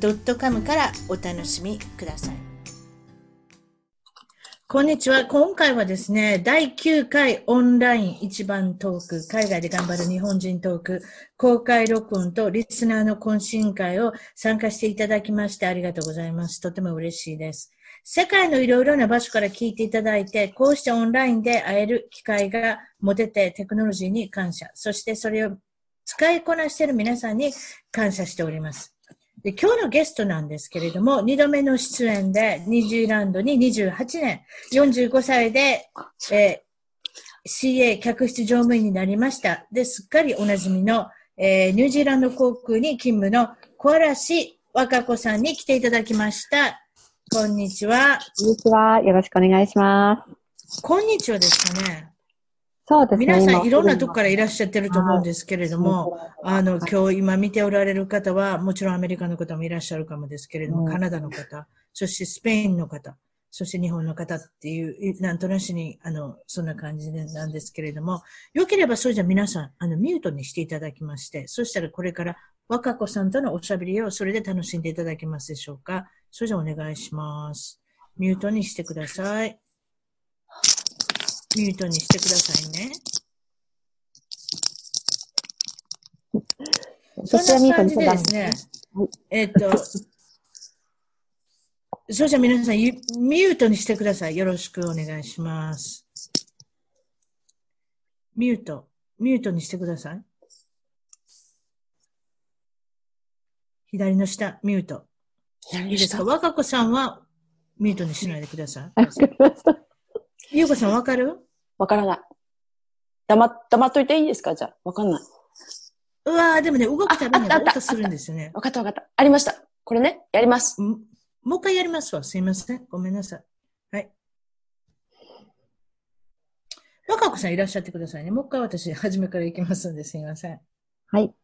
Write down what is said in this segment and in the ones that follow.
.com からお楽しみください。こんにちは。今回はですね、第9回オンライン一番トーク、海外で頑張る日本人トーク、公開録音とリスナーの懇親会を参加していただきましてありがとうございます。とても嬉しいです。世界のいろいろな場所から聞いていただいて、こうしてオンラインで会える機会が持ててテクノロジーに感謝。そしてそれを使いこなしている皆さんに感謝しております。で今日のゲストなんですけれども、2度目の出演で、ニュージーランドに28年、45歳で、えー CA 客室乗務員になりました。で、すっかりおなじみの、えーニュージーランド航空に勤務の小嵐和歌子さんに来ていただきました。こんにちは。こんにちは。よろしくお願いします。こんにちはですかね。そうですね。皆さ今んいろんなとこからいらっしゃってると思うんですけれども、あの、今日今見ておられる方は、もちろんアメリカの方もいらっしゃるかもですけれども、うんカナダの方、そしてスペインの方、そして日本の方っていう、なんとなしに、あの、そんな感じでなんですけれども、よければそれじゃ皆さん、あの、ミュートにしていただきまして、そしたらこれから若子さんとのおしゃべりをそれで楽しんでいただけますでしょうか？それじゃお願いします。ミュートにしてください。ミュートにしてくださいね。そ私はんな感じミートにしてたんでですねはい、えっと、それじゃあ皆さん、ゆミュートにしてください。よろしくお願いします。ミュート、ミュートにしてください。左の下、ミュート。いいですか？若子さんはミュートにしないでください。わかりました。ゆうこさんわかる？わからない。黙、黙っといていいですか？じゃあ。わかんない。うわーでもね、動くたびに音するんですよね。わかったわかった。ありました。これね、やります。んもう一回やりますわ。すいません。ごめんなさい。はい。若子さんいらっしゃってくださいね。もう一回私、初めから行きますんで、すいません。はい。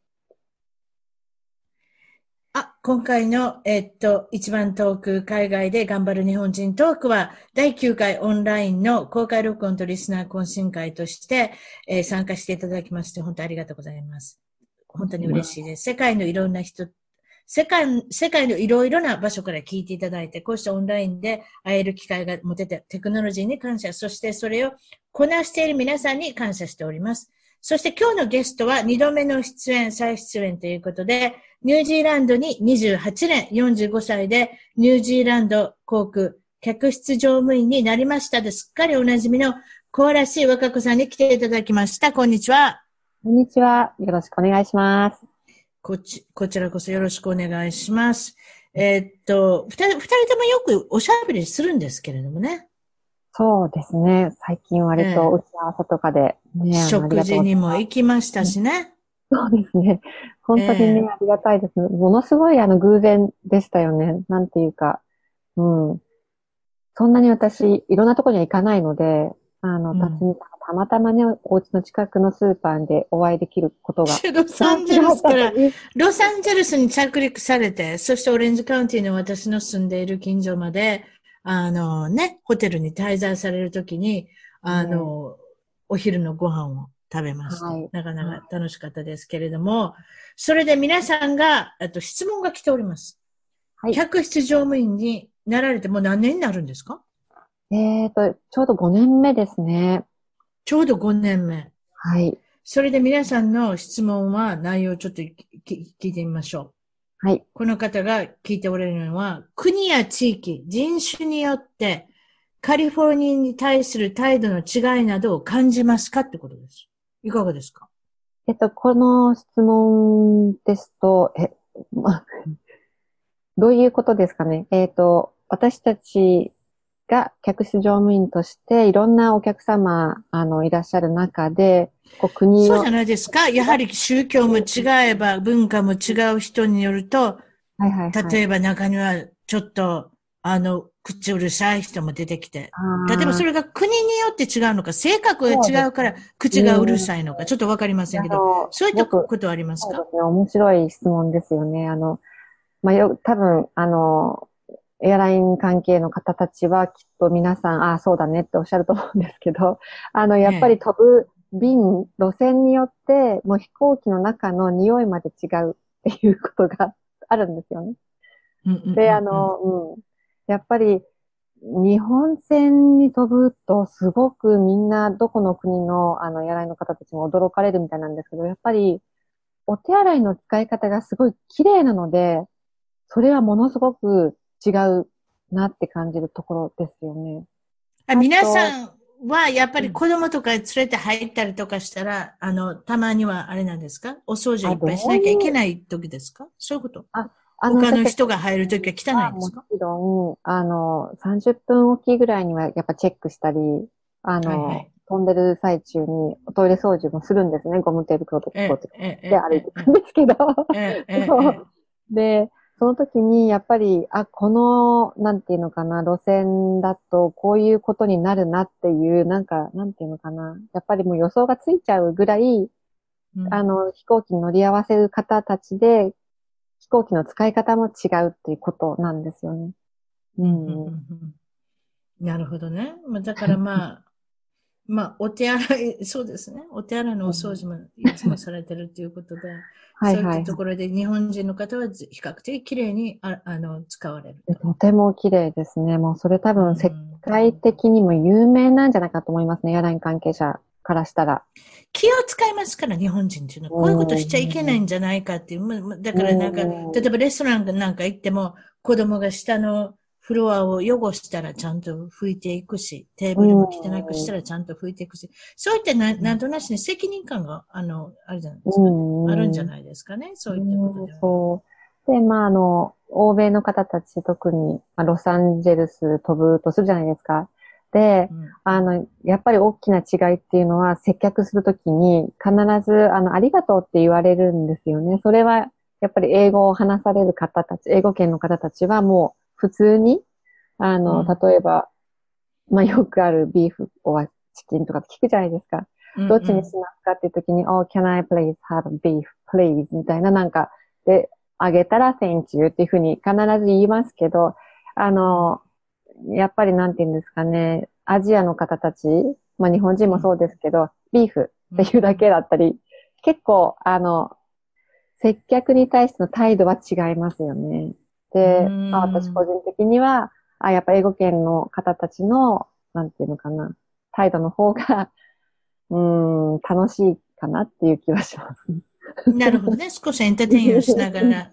あ、今回の、えっと、一番トーク、海外で頑張る日本人トークは、第9回オンラインの公開録音とリスナー懇親会として、えー参加していただきまして、本当ありがとうございます。本当に嬉しいです。世界のいろんな人、世界、世界のいろいろな場所から聞いていただいて、こうしたオンラインで会える機会が持てて、テクノロジーに感謝、そしてそれをこなしている皆さんに感謝しております。そして今日のゲストは2度目の出演、再出演ということで、ニュージーランドに28年、45歳で、ニュージーランド航空客室乗務員になりましたですっかりおなじみの小嵐若子さんに来ていただきました。こんにちは。こんにちは。よろしくお願いします。こっち、こちらこそよろしくお願いします。えーっと、二人、二人ともよくおしゃべりするんですけれどもね。そうですね。最近割ええと打ち合わせとかで、ね、あの食事にも行きましたしね。そうですね。本当にね、ええありがたいです。ものすごいあの偶然でしたよね。なんていうか、うん。そんなに私、いろんなところには行かないので、あの、うんたつみさんがたまたまね、お家の近くのスーパーでお会いできることが。ロサンゼルスから、ロサンゼルスに着陸されて、そしてオレンジカウンティの私の住んでいる近所まで、あのね、ホテルに滞在されるときに、あの、お昼のご飯を食べました。はいなかなか楽しかったですけれども、それで皆さんが、あと質問が来ております。はい客室乗務員になられてもう何年になるんですか？えっと、ちょうど5年目ですね。ちょうど5年目。はい。それで皆さんの質問は内容をちょっと聞いてみましょう。はい。この方が聞いておられるのは、国や地域、人種によって、カリフォルニアに対する態度の違いなどを感じますか？ってことです。いかがですか？えっと、この質問ですと、え、ま、どういうことですかね？えっと、私たちが客室乗務員としていろんなお客様、あの、いらっしゃる中で、こう国を、そうじゃないですか？やはり宗教も違えば、文化も違う人によると、はいはいはい。例えば中にはちょっと、あの、口うるさい人も出てきて。例えばそれが国によって違うのか、性格が違うから口がうるさいのか、ちょっとわかりませんけど、そういったことはありますか？すね。面白い質問ですよね。あの、まあ、よ、多分、あの、エアライン関係の方たちはきっと皆さん、ああ、そうだねっておっしゃると思うんですけど、あの、やっぱり飛ぶ便、路線によって、もう飛行機の中の匂いまで違うっていうことがあるんですよね。で、あの、うん。やっぱり、日本線に飛ぶと、すごくみんな、どこの国の、あの、エアラインの方たちも驚かれるみたいなんですけど、やっぱり、お手洗いの使い方がすごい綺麗なので、それはものすごく違うなって感じるところですよね。あ皆さんはやっぱり子供とか連れて入ったりとかしたら、あの、たまにはあれなんですか？お掃除いっぱいしなきゃいけない時ですか？そういうこと？あ他の私人が入る時は汚いんですか？もちろん、あの、30分おきぐらいにはやっぱチェックしたり、あの、はいはい飛んでる最中にトイレ掃除もするんですね。ゴム手袋とかえこうえ、ええ、で歩いていくんですけど。で、その時にやっぱり、あ、この、なんていうのかな、路線だとこういうことになるなっていう、なんか、なんていうのかな。やっぱりもう予想がついちゃうぐらい、うんあの、飛行機に乗り合わせる方たちで、飛行機の使い方も違うっていうことなんですよね。ううんうんうんうんなるほどね。まあだからまあ、まあ、お手洗い、そうですね。お手洗いのお掃除もいつもされてるということで、はいはいいそうったと。ころで日本人の方は比較的綺麗にああの使われる。とても綺麗ですね。もうそれ多分世うん界的にも有名なんじゃないかと思いますね。エアライン関係者からしたら。気を使いますから、日本人っていうのは。こういうことしちゃいけないんじゃないかっていう。だからなんか、うん例えばレストランなんか行っても、子供が下のフロアを汚したらちゃんと拭いていくし、テーブルも汚くしたらちゃんと拭いていくし、そういったななんとなしに責任感が、あの、あるじゃないですか。うんあるんじゃないですかね。そういったことうんでは。そう。で、まあ、あの、欧米の方たち、特に、まあ、ロサンゼルス飛ぶとするじゃないですか。で、うんあの、やっぱり大きな違いっていうのは、接客するときに、必ず、あの、ありがとうって言われるんですよね。それは、やっぱり英語を話される方たち、英語圏の方たちはもう、普通に、あの、うん例えば、まあ、よくあるビーフ or チキンとか聞くじゃないですか。どっちにしますかっていう時に、oh, can I please have beef, please? みたいななんか、で、あげたら thank you っていうふうに必ず言いますけど、あの、やっぱりなんて言うんですかね、アジアの方たち、まあ日本人もそうですけど、ビーフっていうだけだったり、結構、あの、接客に対しての態度は違いますよね。で、うんまあ私個人的には、あ、やっぱ英語圏の方たちの、なんていうのかな、態度の方が、うーん、楽しいかなっていう気はします。なるほどね。少しエンターテインをしながら、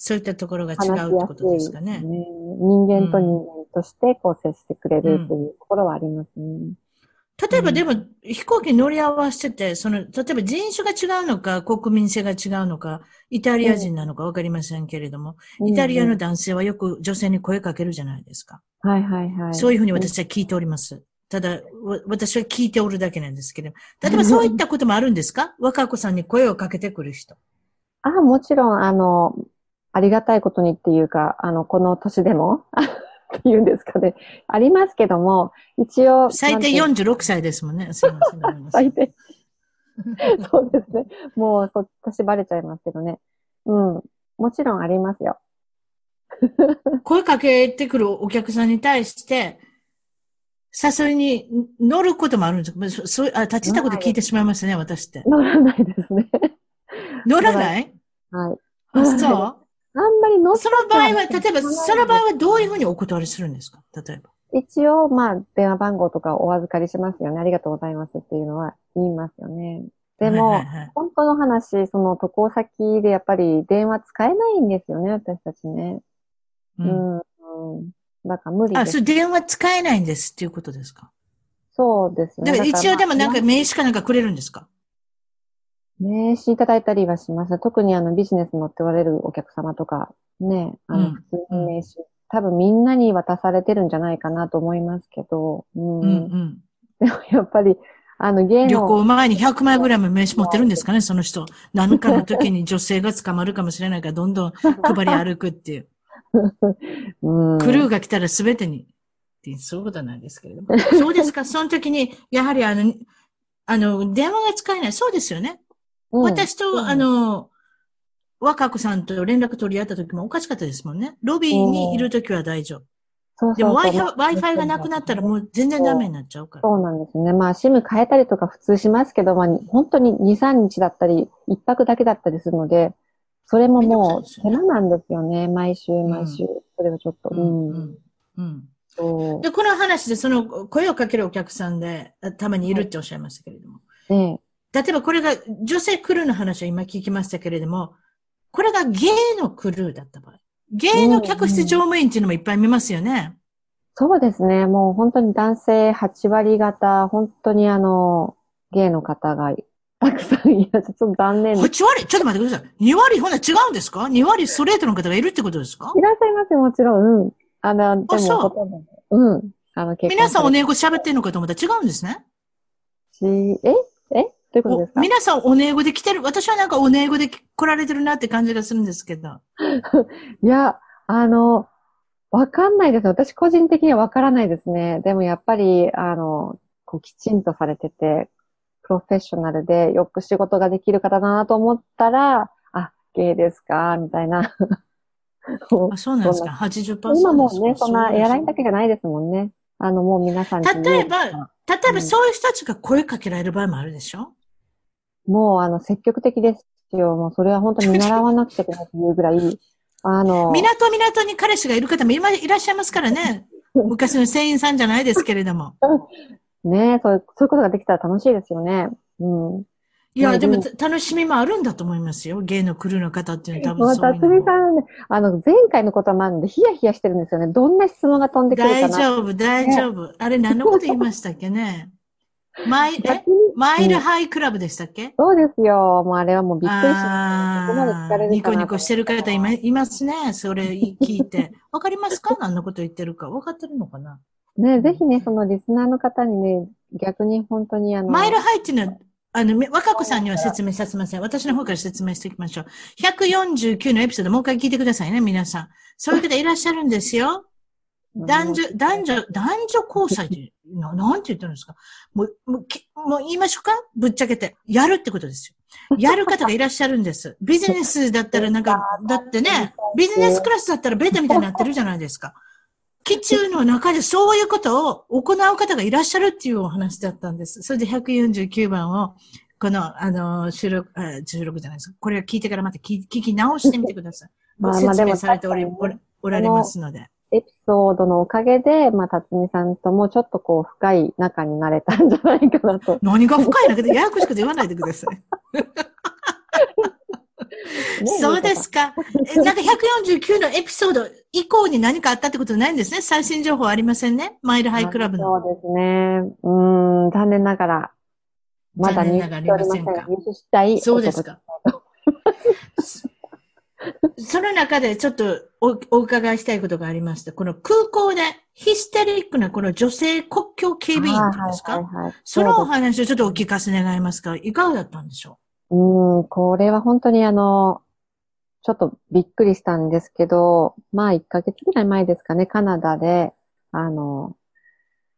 そういったところが違うってことですかね。ね。人間と人間としてこう接してくれるっていうところはありますね。例えばでも、飛行機に乗り合わせてて、その、例えば人種が違うのか、国民性が違うのか、イタリア人なのかわかりませんけれども、イタリアの男性はよく女性に声かけるじゃないですか。はいはいはい。そういうふうに私は聞いております。ただ、わ私は聞いておるだけなんですけど。例えばそういったこともあるんですか？若子さんに声をかけてくる人。あ、もちろん、あの、ありがたいことにっていうか、あの、この年でも、っていうんですかね。ありますけども、一応。最低なんて46歳ですもんね。すいません。最低。そうですね。もう、そ、年バレちゃいますけどね。うん。もちろんありますよ。声かけてくるお客さんに対して、誘いに乗ることもあるんですかそそうあ、立ちたこと聞いてしまいますね、私って。乗らないですね。乗らないはい。あ、そう？あんまり乗っその場合は、例えば、その場合はどういうふうにお断りするんですか？例えば。一応、まあ、電話番号とかお預かりしますよね。ありがとうございますっていうのは言いますよね。でも、はいはいはい本当の話、その渡航先でやっぱり電話使えないんですよね、私たちね。ううんん。うんだから無理あ、です。それ電話使えないんですっていうことですか？そうですよね。だから一応でもなんかまあ名刺かなんかくれるんですか？名刺いただいたりはします。特にあのビジネス乗っておられるお客様とか、ね、あうんの普通に名刺、多分みんなに渡されてるんじゃないかなと思いますけど、うん。うんうん。でもやっぱり、あの芸旅能、行前に100枚ぐらいも名刺持ってるんですかね、その人。何かの時に女性が捕まるかもしれないから、どんどん配り歩くっていう。うん。クルーが来たら全てに、ってそういうことなんですけれども。そうですか、その時に、やはりあの、あの、電話が使えない。そうですよね。うん私と、うんあの、若子さんと連絡取り合った時もおかしかったですもんね。ロビーにいる時は大丈夫。そうそうそうでも Wi-Fi、がなくなったらもう全然ダメになっちゃうから。そうなんですね。まあ、SIM 変えたりとか普通しますけど、まあ、本当に2、3日だったり、1泊だけだったりするので、それももう手間なんですよね。毎週毎週。それはちょっと。ううんん。うんうんそで、この話でその声をかけるお客さんであたまにいるっておっしゃいましたけれども。う。ね例えばこれが女性クルーの話を今聞きましたけれども、これがゲイのクルーだった場合。ゲイの客室乗務員っていうのもいっぱい見ますよね。そうですね。もう本当に男性8割方、本当にあの、ゲイの方がたくさんいらっしゃる。ちょっと残念です。8割？ちょっと待ってください。2割？ほな違うんですか ?2 割ストレートの方がいるってことですか？いらっしゃいますよ、もちろん。うん。あの、でもそう。うん。あの、結婚皆さんおね。英語喋ってるのかと思ったら違うんですね。しえ？え？どういうことおですか皆さんお英語で来てる？私はなんかお英語で来られてるなって感じがするんですけど。いや、あの、わかんないです。私個人的にはわからないですね。でもやっぱり、あの、こうきちんとされてて、プロフェッショナルでよく仕事ができる方だなと思ったら、あ、ゲイですか？みたいな。あ、そうなんですか？80%今もうね、そんなエアラインだけ。けじゃないですもんね。あの、もう皆さんに例えば、例えうんばそういう人たちが声かけられる場合もあるでしょ？もう、あの、積極的ですよ。もう、それは本当に見習わなくちゃいけないというぐらい、あの、港港に彼氏がいる方も今いらっしゃいますからね。昔の船員さんじゃないですけれども。ね、そういう、そういうことができたら楽しいですよね。うん。いや、ねでもで楽しみもあるんだと思いますよ。芸のクルーの方っていうのは多分そういうのも辰巳さんね、あの、前回のこともあるんで、ヒヤヒヤしてるんですよね。どんな質問が飛んでくるか大な。丈夫、大丈夫。あれ何のこと言いましたっけね。マイ、マイルハイクラブでしたっけ？そうですよ。もうあれはもうびっくりしました。あここまでれあ、るニコニコしてる方いまいますね。それ聞いて。わかりますか？何のこと言ってるか。わかってるのかな？ね、ぜひね、そのリスナーの方にね、逆に本当にあの、マイルハイっていうのは、あの、め若子さんには説明させません。私の方から説明していきましょう。149のエピソードもう一回聞いてくださいね、皆さん。そういう方いらっしゃるんですよ。男女、男女、男女交際って、ななんて言ってるんですか？もう、もう、きもう言いましょうか？ぶっちゃけて。やるってことですよ。やる方がいらっしゃるんです。ビジネスだったらなんか、だってね、ビジネスクラスだったらベタみたいになってるじゃないですか。基中の中でそういうことを行う方がいらっしゃるっていうお話だったんです。それで149番を、この、あの、収録、あ収録じゃないですか。これを聞いてからまた聞聞き直してみてください。まあ説明されており、おられますので。エピソードのおかげで、まあ、辰巳さんともちょっとこう、深い仲になれたんじゃないかなと。何が深いのかややこしくて言わないでください。ねそうですか。えなんか149のエピソード以降に何かあったってことないんですね？最新情報ありませんね？マイルハイクラブの。そうですね。うーん、残念ながら。まだ入ながらありませんか？しておりません。入手したい。そうですか。その中でちょっとおお伺いしたいことがありました。この空港でヒステリックなこの女性国境警備員ですか？はいはいはいそのお話をちょっとお聞かせ願いますかいかがだったんでしょう？ーん、これは本当にあの、ちょっとびっくりしたんですけど、まあ1ヶ月ぐらい前ですかね、カナダで、あの、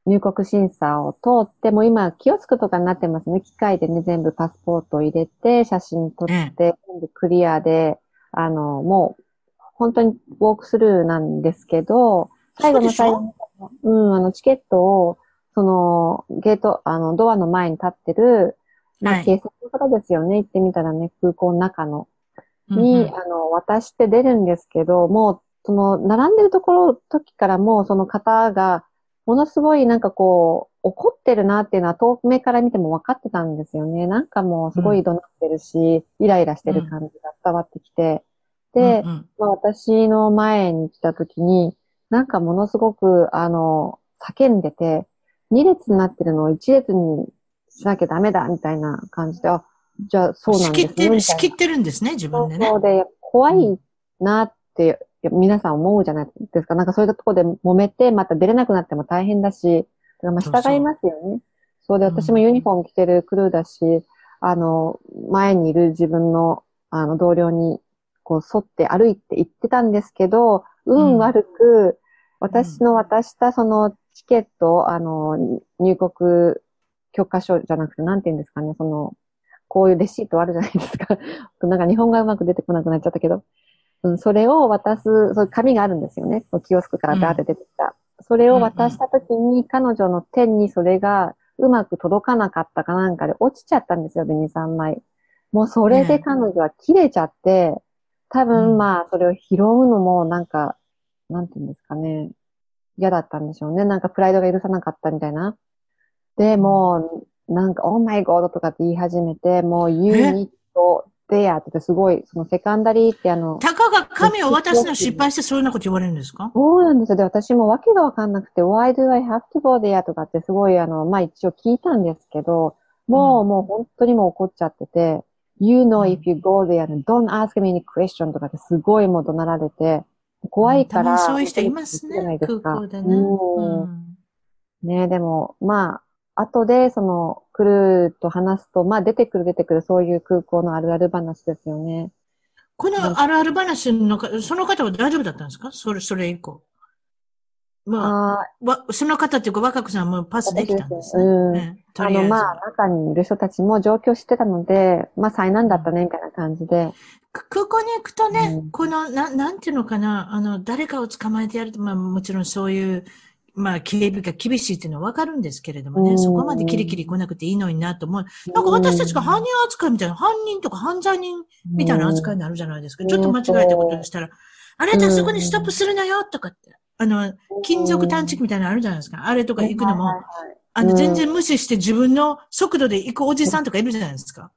入国審査を通って、もう今、キオスクとかになってますね。機械でね、全部パスポートを入れて、写真撮って、全部クリアで、あの、もう、本当にウォークスルーなんですけど、最後の最後に、うん、あの、チケットを、その、ゲート、あの、ドアの前に立ってる、まあ、はい警察の方ですよね。行ってみたらね、空港の中の、うに、うんうんあの、渡して出るんですけど、もう、その、並んでるところ、時からもう、その方が、ものすごいなんかこう、怒ってるなっていうのは遠目から見ても分かってたんですよね。なんかもうすごい怒鳴ってるし、イライラしてる感じが伝わってきて。で、うんうんまあ、私の前に来た時に、なんかものすごく、あの、叫んでて、2列になってるのを1列にしなきゃダメだ、みたいな感じで、あ、じゃあそうなんですね。仕切ってる、仕切ってるんですね、自分でね。そうで、怖いなって、皆さん思うじゃないですか。なんかそういうところで揉めて、また出れなくなっても大変だし、まあ従いますよね。そうで、私もユニフォーム着てるクルーだし、あの、前にいる自分の、あの、同僚に、こう沿って歩いて行ってたんですけど、運悪く、私の渡したそのチケット、あの、入国許可証じゃなくて、なんて言うんですかね、その、こういうレシートあるじゃないですか。なんか日本語がうまく出てこなくなっちゃったけど。うん、それを渡す、そういう紙があるんですよね。キオスクからダーって出てきた。それを渡した時に、彼女の手にそれがうまく届かなかったかなんかで落ちちゃったんですよ、2、3枚。もうそれで彼女は切れちゃって、多うん分まあ、それを拾うのもなんか、なんていうんですかね。嫌だったんでしょうね。なんかプライドが許さなかったみたいな。で、もう、なんか、Oh my God とかって言い始めて、もう You え？need to て言ってすごい、そのセカンダリーってあの、たかが紙を渡すの失敗してそういうようなこと言われるんですか？そうなんですよ。で、私もわけがわかんなくて、Why do I have to go there? とかってすごい、あの、まあ一応聞いたんですけど、もう、うんもう本当にもう怒っちゃってて、You う know ん if you go there, don't ask me any question とかってすごいもう怒鳴られて、怖いから。たまにそういう人いますね、空港でね。うんねでも、まあ、後で、その、来ると話すと、まあ、出てくる出てくる、そういう空港のあるある話ですよね。このあるある話のか、その方は大丈夫だったんですか？それ、それ以降。まあ、あわ、その方っていうか若くさんもパスできたんですね。うんねあ、あの。まあ、中にいる人たちも状況知ってたので、まあ、災難だったね、みたいな感じで。く空港に行くとね、うんこの、な、なんていうのかな、あの、誰かを捕まえてやると、まあもちろんそういう、まあ警備が厳しいっていうのはわかるんですけれどもね、うんそこまでキリキリ来なくていいのになと思う。なんか私たちが犯人扱いみたいな、犯人とか犯罪人みたいな扱いになるじゃないですか。うんちょっと間違えたことしたら、あれだ、そこにストップするなよとかって、あの、金属探知機みたいなのあるじゃないですか。あれとか行くのも、あの、うん全然無視して自分の速度で行くおじさんとかいるじゃないですか。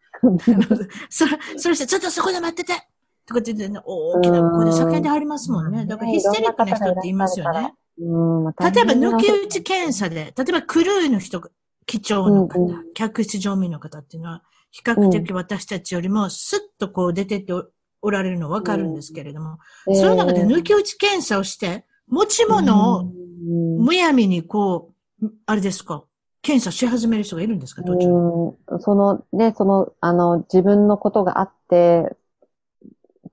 それ、それして、ちょっとそこで待っててとかって言って、大きな声で叫んではりますもんね。だからヒステリックな人って言いますよね。例えば、抜き打ち検査で、例えばクルーの人が、機長の方、うん。うん客室乗務員の方っていうのは、比較的私たちよりもスッとこう出てっておおられるのわかるんですけれども、なその中で抜き打ち検査をして、持ち物をうん。むやみにこう、あれですか、検査し始める人がいるんですか、途中そのね、その、あの、自分のことがあって、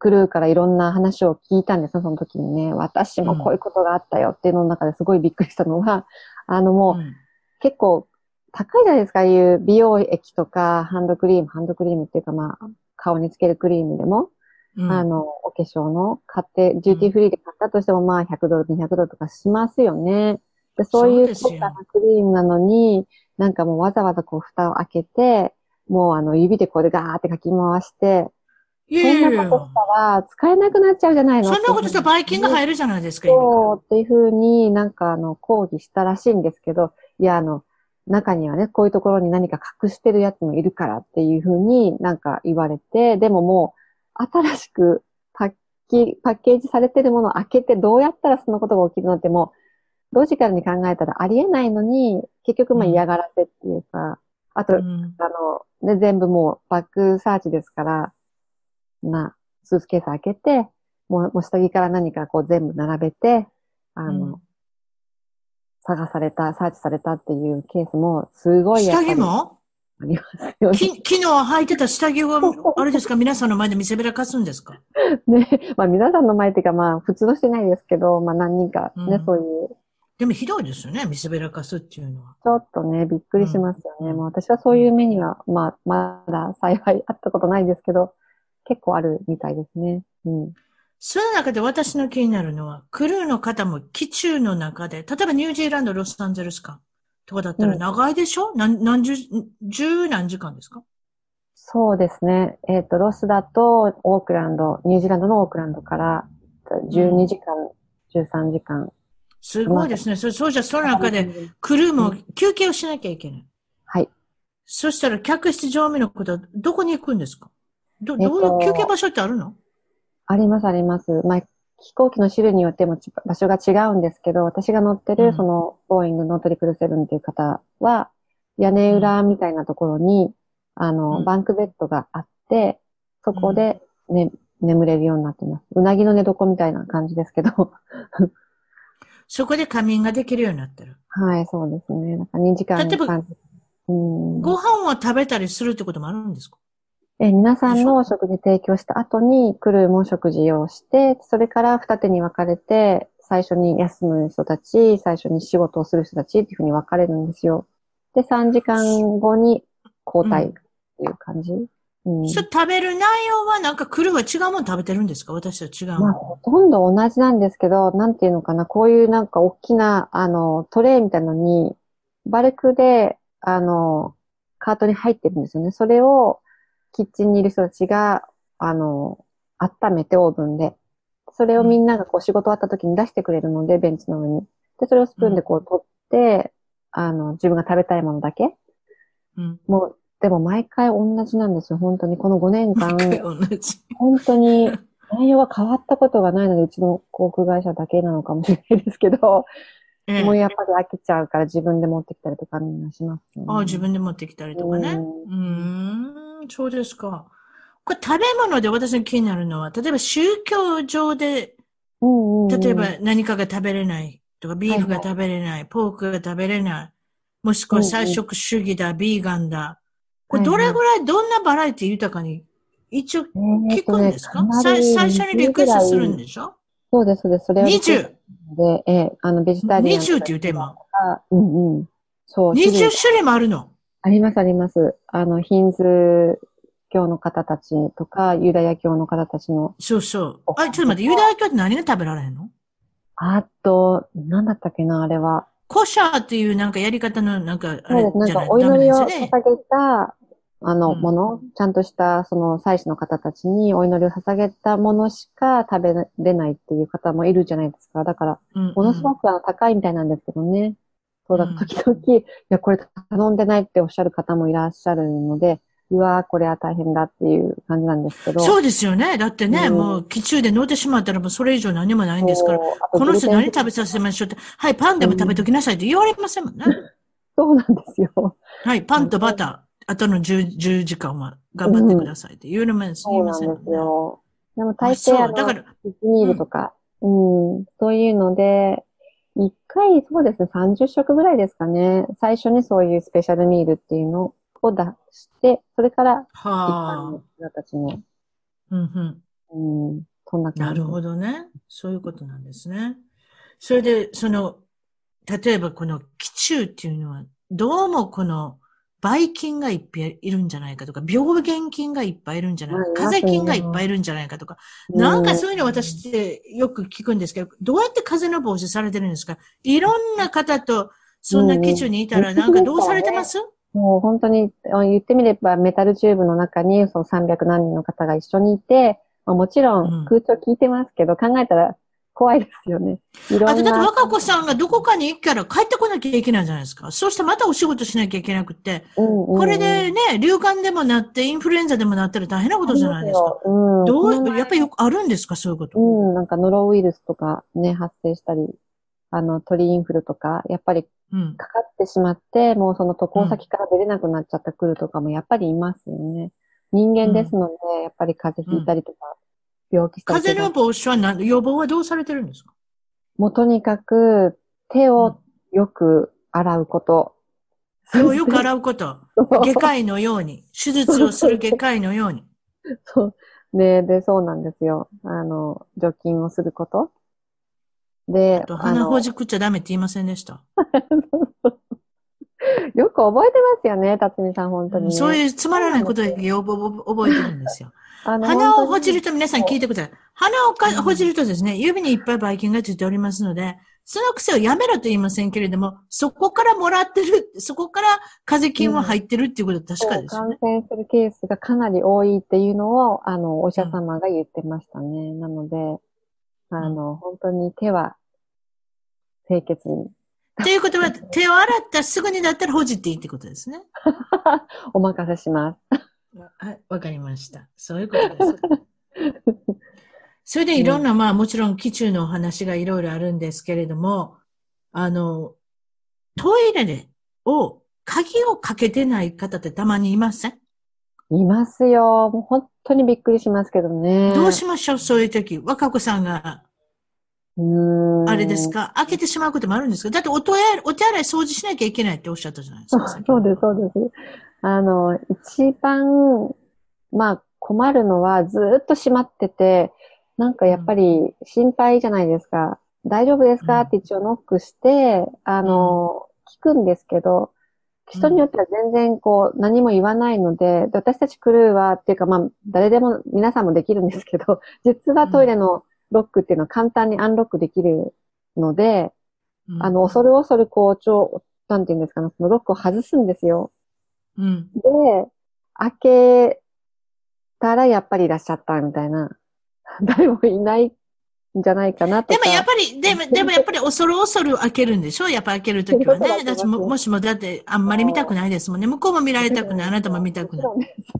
クルーからいろんな話を聞いたんですよ、その時にね。私もこういうことがあったよっていうのの中ですごいびっくりしたのは、あのもう、うん。結構高いじゃないですか、ああいう美容液とか、ハンドクリーム、ハンドクリームっていうかまあ、顔につけるクリームでも、うん。あの、お化粧の買って、デューティーフリーで買ったとしてもまあ100ドル、200ドルとかしますよね。でそういう高価なクリームなのに、なんかもうわざわざこう蓋を開けて、もうあの指でこうでガーってかき回して、そんなことしたら使えなくなっちゃうじゃないの。そんなことしたらバイキンがる入るじゃないですか、そうっていうふうになんかあの抗議したらしいんですけど、いやあの、中にはね、こういうところに何か隠してるやつもいるからっていうふうになんか言われて、でももう新しくパッキパッケージされてるものを開けてどうやったらそのことが起きるのってもうロジカルに考えたらありえないのに、結局まあうん嫌がらせっていうか、あと、うん。あの、ね、全部もうバックサーチですから、な、スーツケース開けて、もう、もう下着から何かこう全部並べて、あの、うん探された、サーチされたっていうケースも、すごい下着も？ありますよね。き昨日履いてた下着を、あれですか、皆さんの前で見せびらかすんですか？ね。まあ皆さんの前っていうかまあ普通のしてないですけど、まあ何人かね、うんそういう、でもひどいですよね、見せびらかすっていうのは。ちょっとね、びっくりしますよね。うんもう私はそういう目には、まあまだ幸いあったことないですけど、結構あるみたいですね。うん。その中で私の気になるのは、クルーの方も機中の中で、例えばニュージーランド、ロサンゼルスかとかだったらうん長いでしょ、何、何十、十何時間ですか？そうですね。えっ、と、ロスだと、オークランド、ニュージーランドのオークランドから、12時間、13時間。すごいですね。そそうじゃ、その中で、クルーも休憩をしなきゃいけない。はい。そしたら客室乗務員の方はどこに行くんですか？ど、えっとどういう休憩場所ってあるの？あります、あります。まあ、飛行機の種類によってもち場所が違うんですけど、私が乗ってる、うんその、ボーイングのトリプルセブンっていう方は、屋根裏みたいなところに、あの、うんバンクベッドがあって、そこで、ね、眠れるようになってます。うなぎの寝床みたいな感じですけど。そこで仮眠ができるようになってる。はい、そうですね。なんか2時間例えば3時うん。ご飯を食べたりするってこともあるんですか？え皆さんのお食事提供した後に、クルーも食事をして、それから二手に分かれて、最初に休む人たち、最初に仕事をする人たちっていうふうに分かれるんですよ。で、3時間後に交代っていう感じ。うん。それ食べる内容はなんかクルーは違うもの食べてるんですか？私は違うもまあ、の。ほとんど同じなんですけど、なんていうのかな、こういうなんか大きな、あの、トレイみたいなのに、バルクで、あの、カートに入ってるんですよね。それを、キッチンにいる人たちが、あの、温めてオーブンで。それをみんながこう仕事終わった時に出してくれるので、ベンチの上に。で、それをスプーンでこう取って、あの、自分が食べたいものだけ。うん。もう、でも毎回同じなんですよ。本当に。この5年間。同じ。本当に内容は変わったことがないので、うちの航空会社だけなのかもしれないですけど、ええもうやっぱり飽きちゃうから自分で持ってきたりとかみんなしますよね。ああ、自分で持ってきたりとかね。ううーん、そうですか。これ食べ物で私の気になるのは、例えば宗教上で、例えば何かが食べれないとか、ビーフが食べれない、ポークが食べれない、もしくは菜食主義だ、ビーガンだ。これどれぐらい、どんなバラエティ豊かに、一応聞くんですか、最初にリクエストするんでしょ？そうです、そうです。それをリクエス ?20! トで、ええ、あの、ベジタリアン。20って言うて今。あうんうん。そう。20種類種類もあるの？あります、あります。あの、ヒンズ教の方たちとか、ユダヤ教の方たちの、そうそう。あ、ちょっと待って、ユダヤ教って何が食べられへんの？あと、なんだったっけな、あれは。コシャーっていうなんかやり方のなんか、あれじゃない？か、お祈りを。捧げた、あの、うんもの、ちゃんとした、その、祭司の方たちにお祈りを捧げたものしか食べれないっていう方もいるじゃないですか。だから、うんものすごく高いみたいなんですけどね。そうだ、時々、いや、これ頼んでないっておっしゃる方もいらっしゃるので、うわーこれは大変だっていう感じなんですけど。そうですよね。だってね、うんもう、基中で乗ってしまったらもうそれ以上何もないんですから、この人何食べさせましょうって、はい、パンでも食べときなさいって言われませんもんね。そうなんですよ。はい、パンとバター、あとの 10, 10時間は頑張ってくださいって言うのも言そいうまなんですせんもんね。よ。でも大抵あう。だかの、ら、ビニールとか、うん、そういうので、一回、そうですね、30食ぐらいですかね。最初にそういうスペシャルミールっていうのを出して、それから一般はの方たちの、あ、うんうん。うん、そんな感じ。なるほどね。そういうことなんですね。それで、その、例えばこの気中っていうのは、どうもこの、ばい菌がいっぱいいるんじゃないかとか、病原菌がいっぱいいるんじゃないか、はい風邪菌がいっぱいいるんじゃないかとか、なんかそういうの私ってよく聞くんですけど、どうやって風邪の防止されてるんですか？いろんな方と、そんな基準にいたら、うん。なんかどうされてます？もう本当に、あ言ってみればメタルチューブの中にその300何人の方が一緒にいて、まあもちろうん。ん空調効いてますけど、考えたら怖いですよね。いろあと。だって若子さんがどこかに行くから帰ってこなきゃいけないじゃないですか。そうしてまたお仕事しなきゃいけなくて、うんうんうんこれでね、流感でもなって、インフルエンザでもなったら大変なことじゃないですか。うん。どう、やっぱりよくあるんですかそういうこと。うん、なんかノロウイルスとかね、発生したり、あの、鳥インフルとか、やっぱりうん。かかってしまって、もうその渡航先から出れなくなっちゃった来るとかもやっぱりいますよね。人間ですので、やっぱり風邪ひいたりとか、病気。風邪の防止は何、予防はどうされてるんですか？もうとにかく手をよく洗うこと。手をよく洗うこと。外科医のように。手術をする外科医のように。そう。ねで、そうなんですよ。あの、除菌をすること。で鼻のほじくっちゃダメって言いませんでした？よく覚えてますよね、辰巳さん、本当に、ね。そういうつまらないことだけ予防覚えてるんですよ。鼻をほじる本と皆さん聞いてください。鼻をかほじるとですね、指にいっぱいばい菌がついておりますので、その癖をやめろと言いませんけれども、そこからもらってる、そこから風邪菌は入ってるっていうことは確かですよね。感染するケースがかなり多いっていうのを、あの、お医者様が言ってましたね。なので、あの、本当に手は清潔に。ということは、手を洗ったすぐにだったらほじっていいってことですね。お任せします。はい、わかりました。そういうことです。それでいろんな、まあもちろん、基中のお話がいろいろあるんですけれども、あの、トイレで、を、鍵をかけてない方ってたまにいません？いますよ。もう本当にびっくりしますけどね。どうしましょう？そういう時。若子さんが、うーんあれですか？開けてしまうこともあるんですか？だってお手洗い、お手洗い掃除しなきゃいけないっておっしゃったじゃないですか。そうです、そうです。あの、一番まあ困るのはずーっと閉まってて、なんかやっぱり心配じゃないですか。大丈夫ですか？うん。って一応ノックして、あの、聞くんですけど、人によっては全然こう何も言わないので、で私たちクルーはっていうかまあ誰でも皆さんもできるんですけど、実はトイレのロックっていうのは簡単にアンロックできるので、うん。あの、恐る恐るこう、ちょ、なんていうんですかね、そのロックを外すんですよ。うん。で、開けたらやっぱりいらっしゃったみたいな。誰もいないんじゃないかなとか。でもやっぱり、でも、でもやっぱり恐る恐る開けるんでしょ？やっぱ開けるときはね。そういうことだと思いますだっても、もしもだってあんまり見たくないですもんね。向こうも見られたくない。あなたも見たくない。もちろんです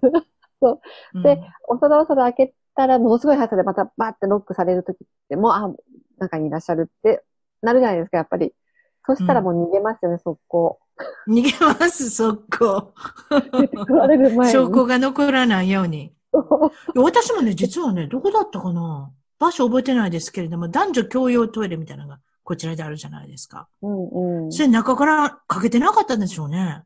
うんで恐る恐る開けたら、ものすごい速さでまたバーってロックされるときって、もう、あ、中にいらっしゃるってなるじゃないですか、やっぱり。そしたらもう逃げますよね、速攻。逃げます、速攻。証拠が残らないように。私もね、実はね、どこだったかな場所覚えてないですけれども、男女共用トイレみたいなのがこちらであるじゃないですか。うんうん。それ中からかけてなかったんでしょうね。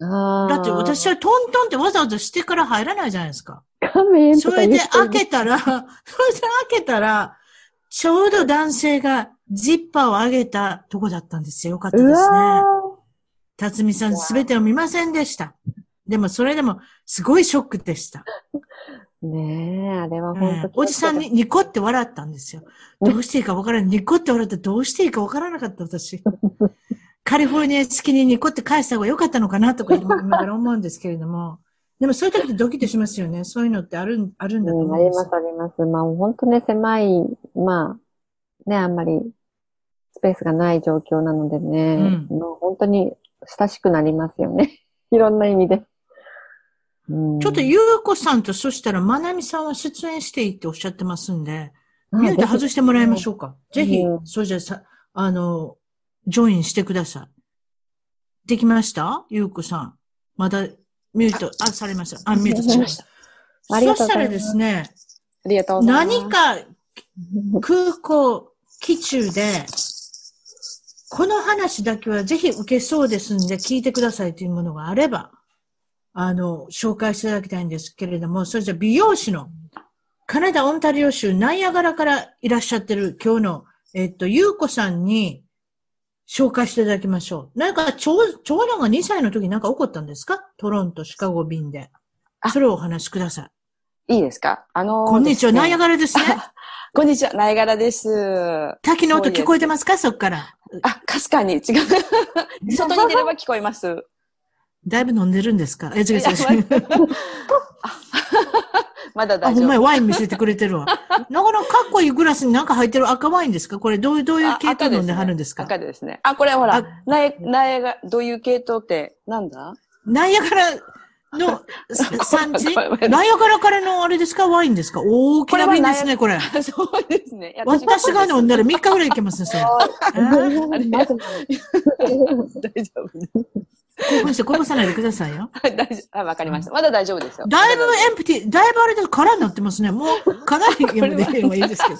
あーだって私はトントンってわざわざしてから入らないじゃないですか。画面とそれで開けたら、それで開けたら、ちょうど男性がジッパーを上げたとこだったんですよ。よかったでうすね。わ辰巳さんすべてを見ませんでした。でもそれでもすごいショックでした。ーねえ、あれはえ本当、えおじさんにニコって笑ったんですよ。どうしていいかわからない。ニコって笑ってどうしていいかわからなかった私。カリフォルニア好きにニコって返した方が良かったのかなとか今今から思うんですけれども。でもそういう時ってドキッとしますよね。そういうのってあるん、あるんだとうん、思うんですよあります、あります。まあ、本当ね、狭い、まあ、ね、あんまり、スペースがない状況なのでね、うんもう本当に親しくなりますよね。いろんな意味で。うんちょっとゆうこさんとそしたらまなみさんは出演していいっておっしゃってますんで、ミュート外してもらいましょうか。ぜひう、んそれじゃあさ、あの、ジョインしてください。できました？ゆうこさん。まだ、ミュート、あ、されました。あ、ミュートしました。ありがとそうしたらですね、ありがとうございます。何か空港、機中で、この話だけはぜひ受けそうですんで聞いてくださいというものがあれば、あの、紹介していただきたいんですけれども、それじゃ美容師のカナダ・オンタリオ州ナイアガラからいらっしゃってる今日の、えっと、ゆうこさんに紹介していただきましょう。なんか長、長男が2歳の時になんか起こったんですか？トロント、シカゴ便で。あそれをお話しください。いいですか？あのーこんにちは、ねナイアガラですね。こんにちは、ナイガラです。滝の音聞こえてますか？そっから。あ、かすかに違う。外に出れば聞こえます。だいぶ飲んでるんですか？え、違う違う違う。あ、まだ大丈夫。ほんまや、ワイン見せてくれてるわ。なかなかかっこいいグラスになんか入ってる赤ワインですか？これどういう、どういう系統飲んではるんですか？赤ですね。あ、これほらあ、ナイ、ナイが、どういう系統って、なんだ？ナイアガラの 産地ナイアガラからのあれですか？ワインですか？大きな瓶ですね、これ。そうですね。私が飲んだら3日ぐらいいけますね、それ。大丈夫。興奮してこぼさないでくださいよ。大丈夫。あ、わかりました。まだ大丈夫ですよ。だいぶエンプティ、だいぶあれで空になってますね。もう、かなり読んでもいいですけど。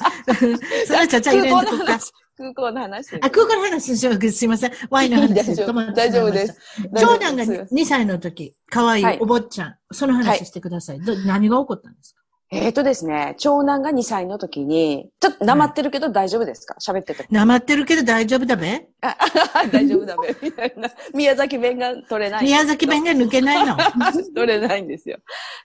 それはちゃちゃ入れんとこか。話。空港の話。あ、空港の話します。すいません。ワインの話大丈夫です。長男が大丈夫です2歳の時、可愛いはいお坊ちゃん。その話してください。ど何が起こったんですか？えーとですね、長男が2歳の時に、ちょっとなまってるけど大丈夫ですか？喋ってて。なまってるけど大丈夫だべ？あ 大丈夫だべみたいな。宮崎弁が取れない。宮崎弁が抜けないの？取れないんですよ。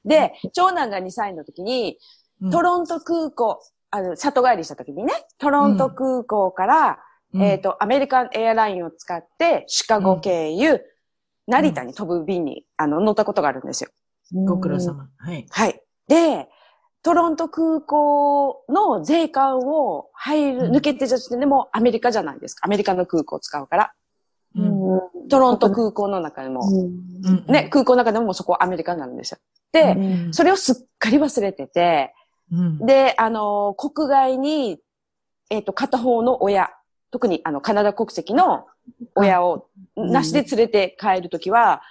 で、長男が2歳の時に、うんトロント空港、あの、里帰りした時にね、トロント空港から、えっ、と、アメリカンエアラインを使って、シカゴ経由、成田に飛ぶ便に、あの、乗ったことがあるんですよ。ご苦労。様。はい。はい。で、トロント空港の税関を入る、うん抜けてた時点でもうアメリカじゃないですか。アメリカの空港を使うから。ううんん。トロント空港の中でも、うんね、、空港の中でももうそこアメリカなんですよ。で、うんそれをすっかり忘れてて、うん。で、あの、国外に、えっ、と、片方の親、特にあの、カナダ国籍の親を、ん。なしで連れて帰るときは、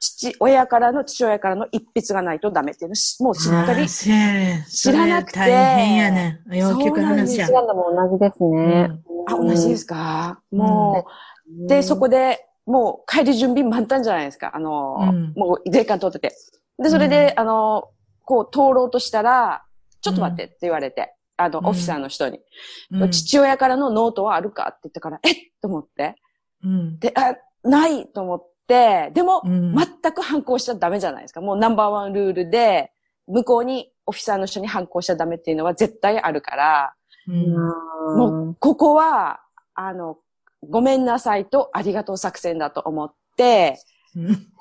父、親からの、父親からの一筆がないとダメっていうのし、もうしっかり知らなくて。大変やね。ん。よく聞く話やも同じですね。あ、同じですか、もう、で、そこで、もう帰り準備満タンじゃないですか。あの、うん。もう税関通ってて。で、それで、あの、こう通ろうとしたら、ちょっと待ってって言われて、あの、うん。 officer の人に、うん。父親からのノートはあるかって言ったから、えっ？と思って。うん。で、あ、ないと思って、でも、うん。全く反抗しちゃダメじゃないですか。もうナンバーワンルールで、向こうにオフィサーの人に反抗しちゃダメっていうのは絶対あるから、うん。もう、ここは、あの、ごめんなさいとありがとう作戦だと思って、うん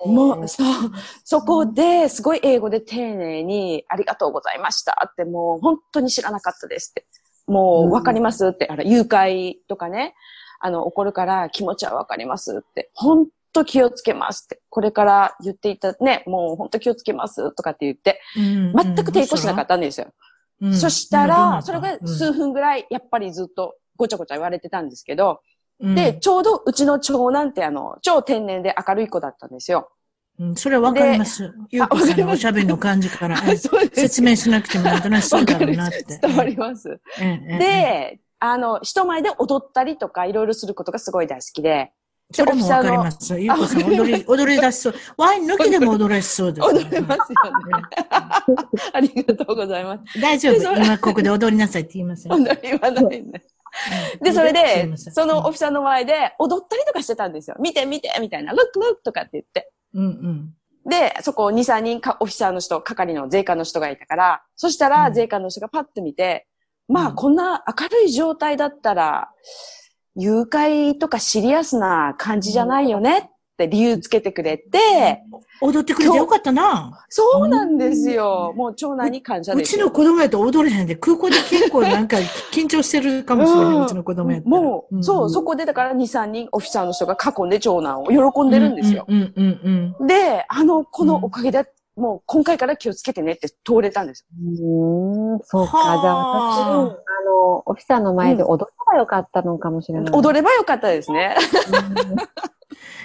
もう、そう、そこで、すごい英語で丁寧に、ありがとうございましたって、もう、本当に知らなかったですって。もう、わかりますって、あの、誘拐とかね、あの、起こるから気持ちはわかりますって。本当気をつけますって。これから言っていた、ね、もう本当気をつけますとかって言って、うん全く抵抗しなかったんですよ。うん。そしたら、それが数分ぐらい、やっぱりずっとごちゃごちゃ言われてたんですけど、うんで、ちょうどうちの長男ってあの、超天然で明るい子だったんですよ。うんそれはわかります。ゆうこさんのおしゃべりの感じから、説明しなくてもなんとなくそうだろうなって。伝わります。で、あの、人前で踊ったりとかいろいろすることがすごい大好きで、それもわかります。ゆうこさん踊り、踊り出しそう。ワイン抜きでも踊れしそうです。踊れますよね。ありがとうございます。大丈夫。今ここで踊りなさいって言いません。踊りはないね。で、それでそのオフィサーの前で踊ったりとかしてたんですよ。見て見てみたいな、look look とかって言って。うんうん。で、そこ2、3人かオフィサーの人、係の税関の人がいたから、そしたらうん税関の人がパッと見て、まあうんこんな明るい状態だったら、誘拐とかシリアスな感じじゃないよねって理由つけてくれて、踊ってくれてよかったな。そうなんですよ。もう長男に感謝ですよ。うちの子供やと踊れへんで、空港で結構なんか緊張してるかもしれない、うんうちの子供やったら。もう、そう、そここでだから2、3人オフィサーの人が囲んで長男を喜んでるんですよ。うんうんうんうん。で、あの、このおかげで、もう今回から気をつけてねって通れたんですよ。うーん、そうか。はあじゃあ私、あの、オフィサーの前で踊ればよかったのかもしれない。踊ればよかったですね。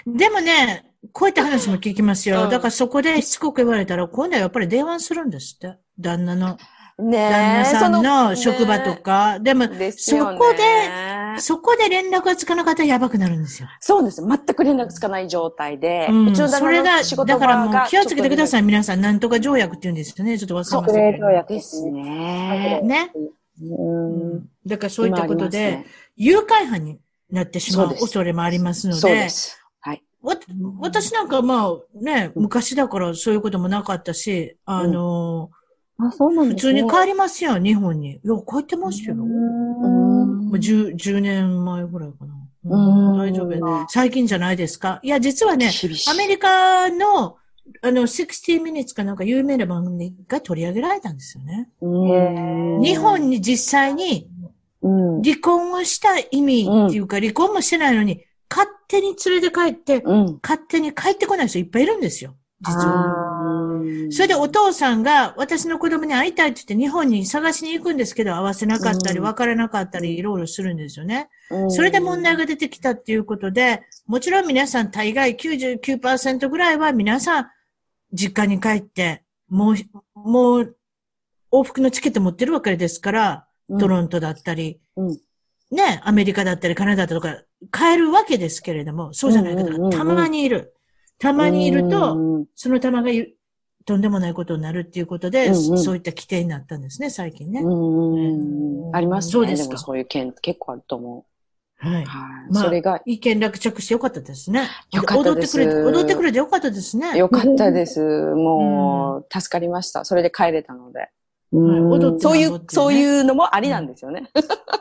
でもね、こういった話も聞きますよ。うんだからそこでしつこく言われたら、今度はやっぱり電話するんですって。旦那の。ね旦那さんその職場とか。でも、ですよね。そこで、そこで連絡がつかなかったらやばくなるんですよ。そうです。全く連絡つかない状態で。うん。それが、だからもう気をつけてください。い。皆さん、なんとか条約って言うんですよね。ちょっと忘れました特例。条約ですね。ね。う。うんん。だからそういったことで、ね誘拐犯になってしまう恐れもありますのでそうで、す。はい。わ、私なんかまあね、昔だからそういうこともなかったし、あの、あ、そうなんね。通に帰りますよ、日本に。いや、帰ってますよ。うもんう 10, 10年前ぐらいかな。うん大丈夫。最近じゃないですか。いや、実はね。アメリカの、あの、60 minutes かなんか有名な番組が取り上げられたんですよね。うん日本に実際にうん。離婚をした意味っていうか、離婚もしてないのに、勝手に連れて帰って、うん。勝手に帰ってこない人いっぱいいるんですよ。実は。あそれでお父さんが私の子供に会いたいって言って日本に探しに行くんですけど、会わせなかったり、うん別れなかったり、いろいろするんですよね。うんそれで問題が出てきたっていうことで、もちろん皆さん大概99%ぐらいは皆さん実家に帰って、もう、もう往復のチケット持ってるわけですから、トロントだったり、うんね、アメリカだったりカナダだとか帰るわけですけれども、そうじゃない方うんうんうんうんがたまにいる。たまにいると、うんその玉がいとんでもないことになるっていうことで、うんうんそういった規定になったんですね、最近ね。うんありますね。そうですかもそういう件結構あると思はい。う。はい。まあそれが意見落着してよかったですね。よかったです踊ってくれて、踊ってくれてよかったですね。良かったです。もう、助かりました。それで帰れたので。うん踊ってそういう、そういうのもありなんですよね。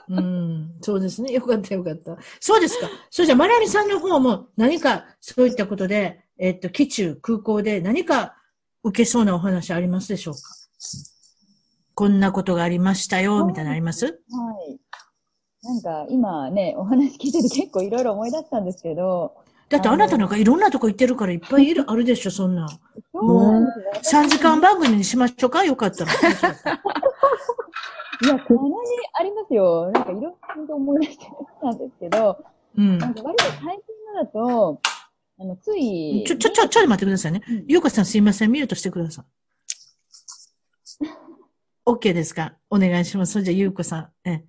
うん。そうですね。よかったよかった。そうですか。それじゃあ、マラミさんの方も何かそういったことで、えっと、機中、空港で何か受けそうなお話ありますでしょうか？こんなことがありましたよ、みたいなのあります？はい。なんか今ね、お話聞いてて結構いろいろ思い出したんですけど、だってあなたなんかいろんなとこ行ってるからいっぱいいる、あるでしょ、そんな。そうなんですね3時間番組にしましょうかよかったら。いや、かなりありますよ。なんかいろいろ思い出してたんですけど、うん。なんか割と最近のだと、あの、つい、ちょ、ちょ、ちょ、ちょっと待ってくださいねうん。ゆうこさんすいません、ミュートしてください。OK ですか？お願いします。それじゃあ、ゆうこさん。え、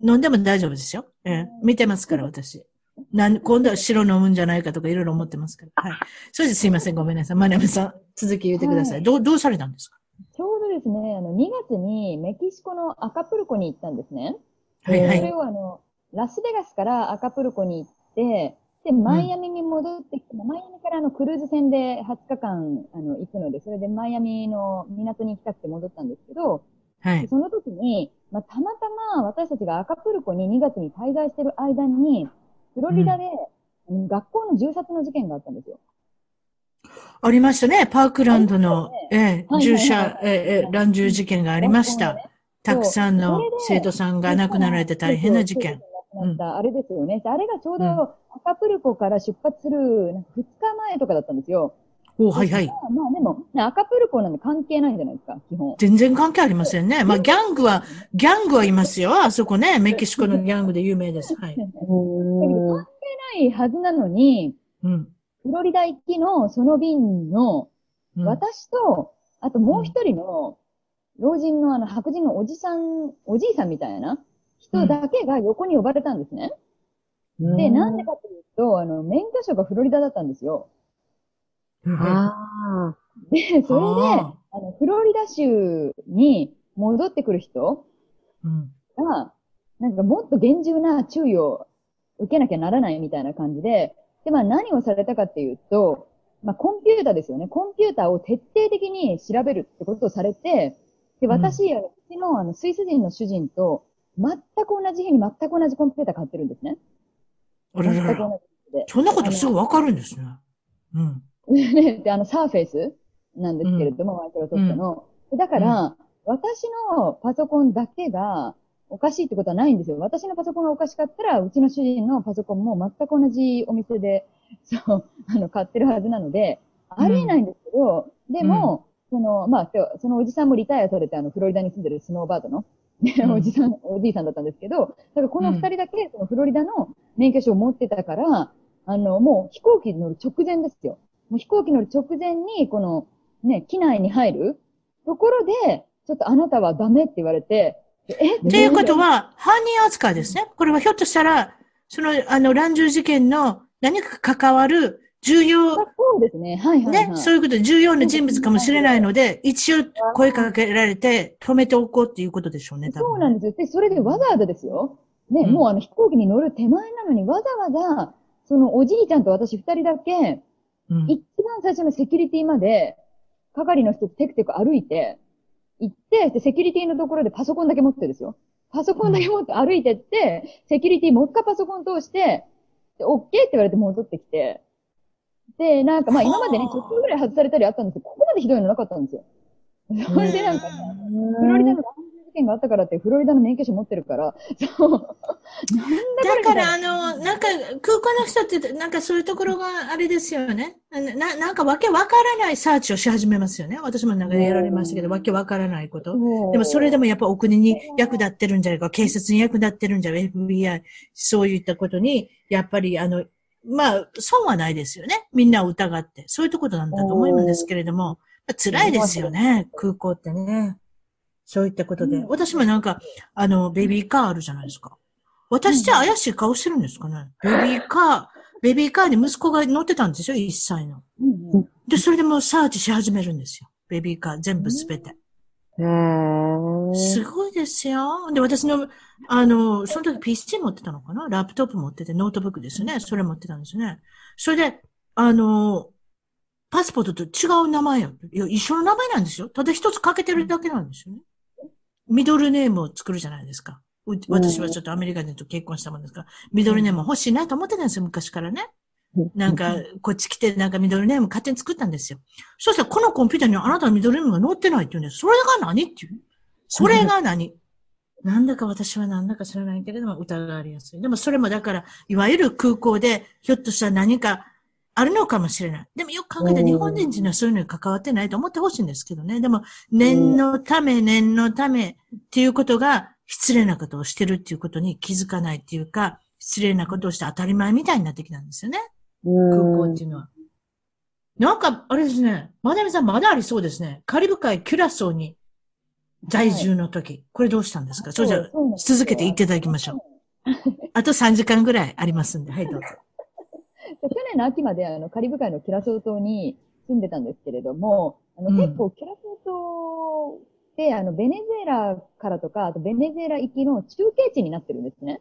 飲んでも大丈夫ですよ。え、見てますから、私。なん、今度は白飲むんじゃないかとかいろいろ思ってますから。はい。それですいません、ごめんなさい。マナミさん、続き言ってください。はいどう、どうされたんですか？ちょうどでですね、あの、2月にメキシコのアカプルコに行ったんですね。はいはいそれをあの、ラスベガスからアカプルコに行って、で、マイアミに戻ってきて、マイアミからあの、クルーズ船で20日間、あの、行くので、それでマイアミの港に行きたくて戻ったんですけど、はい。でその時に、まあ、たまたま私たちがアカプルコに2月に滞在してる間に、フロリダで、うん学校の銃殺の事件があったんですよ。ありましたね。パークランドの、ありええ、はいはい銃射、ええ、ええ乱銃事件がありました。たくさんの生徒さんが亡くなられて大変な事件。。あれですよね。あれがちょうどアカプルコから出発するなんか2日前とかだったんですよ。おはいはい。まあでも、ねアカプルコなんで関係ないじゃないですか、基本。全然関係ありませんね。まあ、ギャングは、ギャングはいますよ。あそこね。メキシコのギャングで有名です。はい。だけど関係ないはずなのに、うん。フロリダ行きのその便の、うん私と、あともう一人の、老人のあの白人のおじさん、おじいさんみたいな人だけが横に呼ばれたんですね。で、なんでかというと、あの、免許証がフロリダだったんですよ。あ で、それで、ああの、フロリダ州に戻ってくる人うん。が、なんかもっと厳重な注意を受けなきゃならないみたいな感じで、で、まあ何をされたかっていうと、まあコンピューターですよね。コンピューターを徹底的に調べるってことをされて、で、私、うちのあのスイス人の主人と、全く同じ日に全く同じコンピューター買ってるんですね。あら全くらら。同じ日で。そんなことすぐわかるんですね。うん。ね、で、あの、サーフェイスなんですけれども、マイクロソフトの。だから、私のパソコンだけがおかしいってことはないんですよ。私のパソコンがおかしかったら、うちの主人のパソコンも全く同じお店で、そう、あの、買ってるはずなので、ありえないんですけど、でも、その、まあ、そそのおじさんもリタイアされて、あの、フロリダに住んでるスノーバードの、ねうんおじさん、おじいさんだったんですけど、だからこの二人だけ、そのフロリダの免許証を持ってたから、あの、もう飛行機に乗る直前ですよ。もう飛行機乗る直前に、この、ね、機内に入るところで、ちょっとあなたはダメって言われて、えっていうことは、犯人扱いですね。これはひょっとしたら、その、あの、乱銃事件の何か関わる重要、そうですね。はいはい、はい。ね、そういうことで重要な人物かもしれないので、一応声かけられて止めておこうっていうことでしょうね、多分。そうなんですよ。で、それでわざわざですよ。ね、うんもうあの飛行機に乗る手前なのにわざわざ、そのおじいちゃんと私二人だけ、うん一番最初のセキュリティまで、係の人とテクテク歩いて、行って、で、セキュリティのところでパソコンだけ持ってですよ。パソコンだけ持って歩いてって、セキュリティもう一回パソコン通して、で、OK って言われて戻ってきて、で、なんかまあ今までね、はあ10分ぐらい外されたりあったんですけど、ここまでひどいのなかったんですよ。それでなんかね、フロリダの件があったからって、フロリダの免許証持ってるから、そう。だから、あの、なんか、空港の人って、なんかそういうところがあれですよね。な、ななんかわけわからないサーチをし始めますよね。私もなんかやられましたけど、わけわからないこと。でもそれでもやっぱお国に役立ってるんじゃないか、警察に役立ってるんじゃないか、FBI、そういったことに、やっぱりあの、まあ、損はないですよね。みんなを疑って。そういうところなんだと思うんですけれども、辛いですよね、空港ってね。そういったことで。私もなんか、あの、ベビーカーあるじゃないですか。私じゃ怪しい顔してるんですかね。ベビーカー、ベビーカーに息子が乗ってたんですよ、1歳の。で、それでもうサーチし始めるんですよ。ベビーカー全部すべて。すごいですよ。で、私の、あの、その時 PC 持ってたのかな？ラップトップ持ってて、ノートブックですよね。それ持ってたんですよね。それで、あの、パスポートと違う名前よ。いや、一緒の名前なんですよ。ただ一つかけてるだけなんですよね。ミドルネームを作るじゃないですか。う私はちょっとアメリカ人と結婚したもんですから、ミドルネーム欲しいなと思ってたんですよ、昔からね。なんか、こっち来て、なんかミドルネーム勝手に作ったんですよ。そしたら、このコンピューターにあなたのミドルネームが載ってないって言うんです。それが何っていう？それが何？なんだか私はなんだか知らないけれども、疑われやすい。でもそれもだから、いわゆる空港で、ひょっとしたら何かあるのかもしれない。でもよく考えたら日本人はそういうのに関わってないと思ってほしいんですけどね。でも、念のため、念のためっていうことが、失礼なことをしてるっていうことに気づかないっていうか、失礼なことをして当たり前みたいになってきたんですよね。空港っていうのは。なんか、あれですね。マダミさんまだありそうですね。カリブ海キュラソーに在住の時。これどうしたんですか？それじゃ続けて言っていただきましょう。あと3時間ぐらいありますんで。はい、どうぞ。去年の秋まであのカリブ海のキュラソー島に住んでたんですけれども、あのうん結構キュラソー島って、あの、ベネズエラからとか、あとベネズエラ行きの中継地になってるんですね。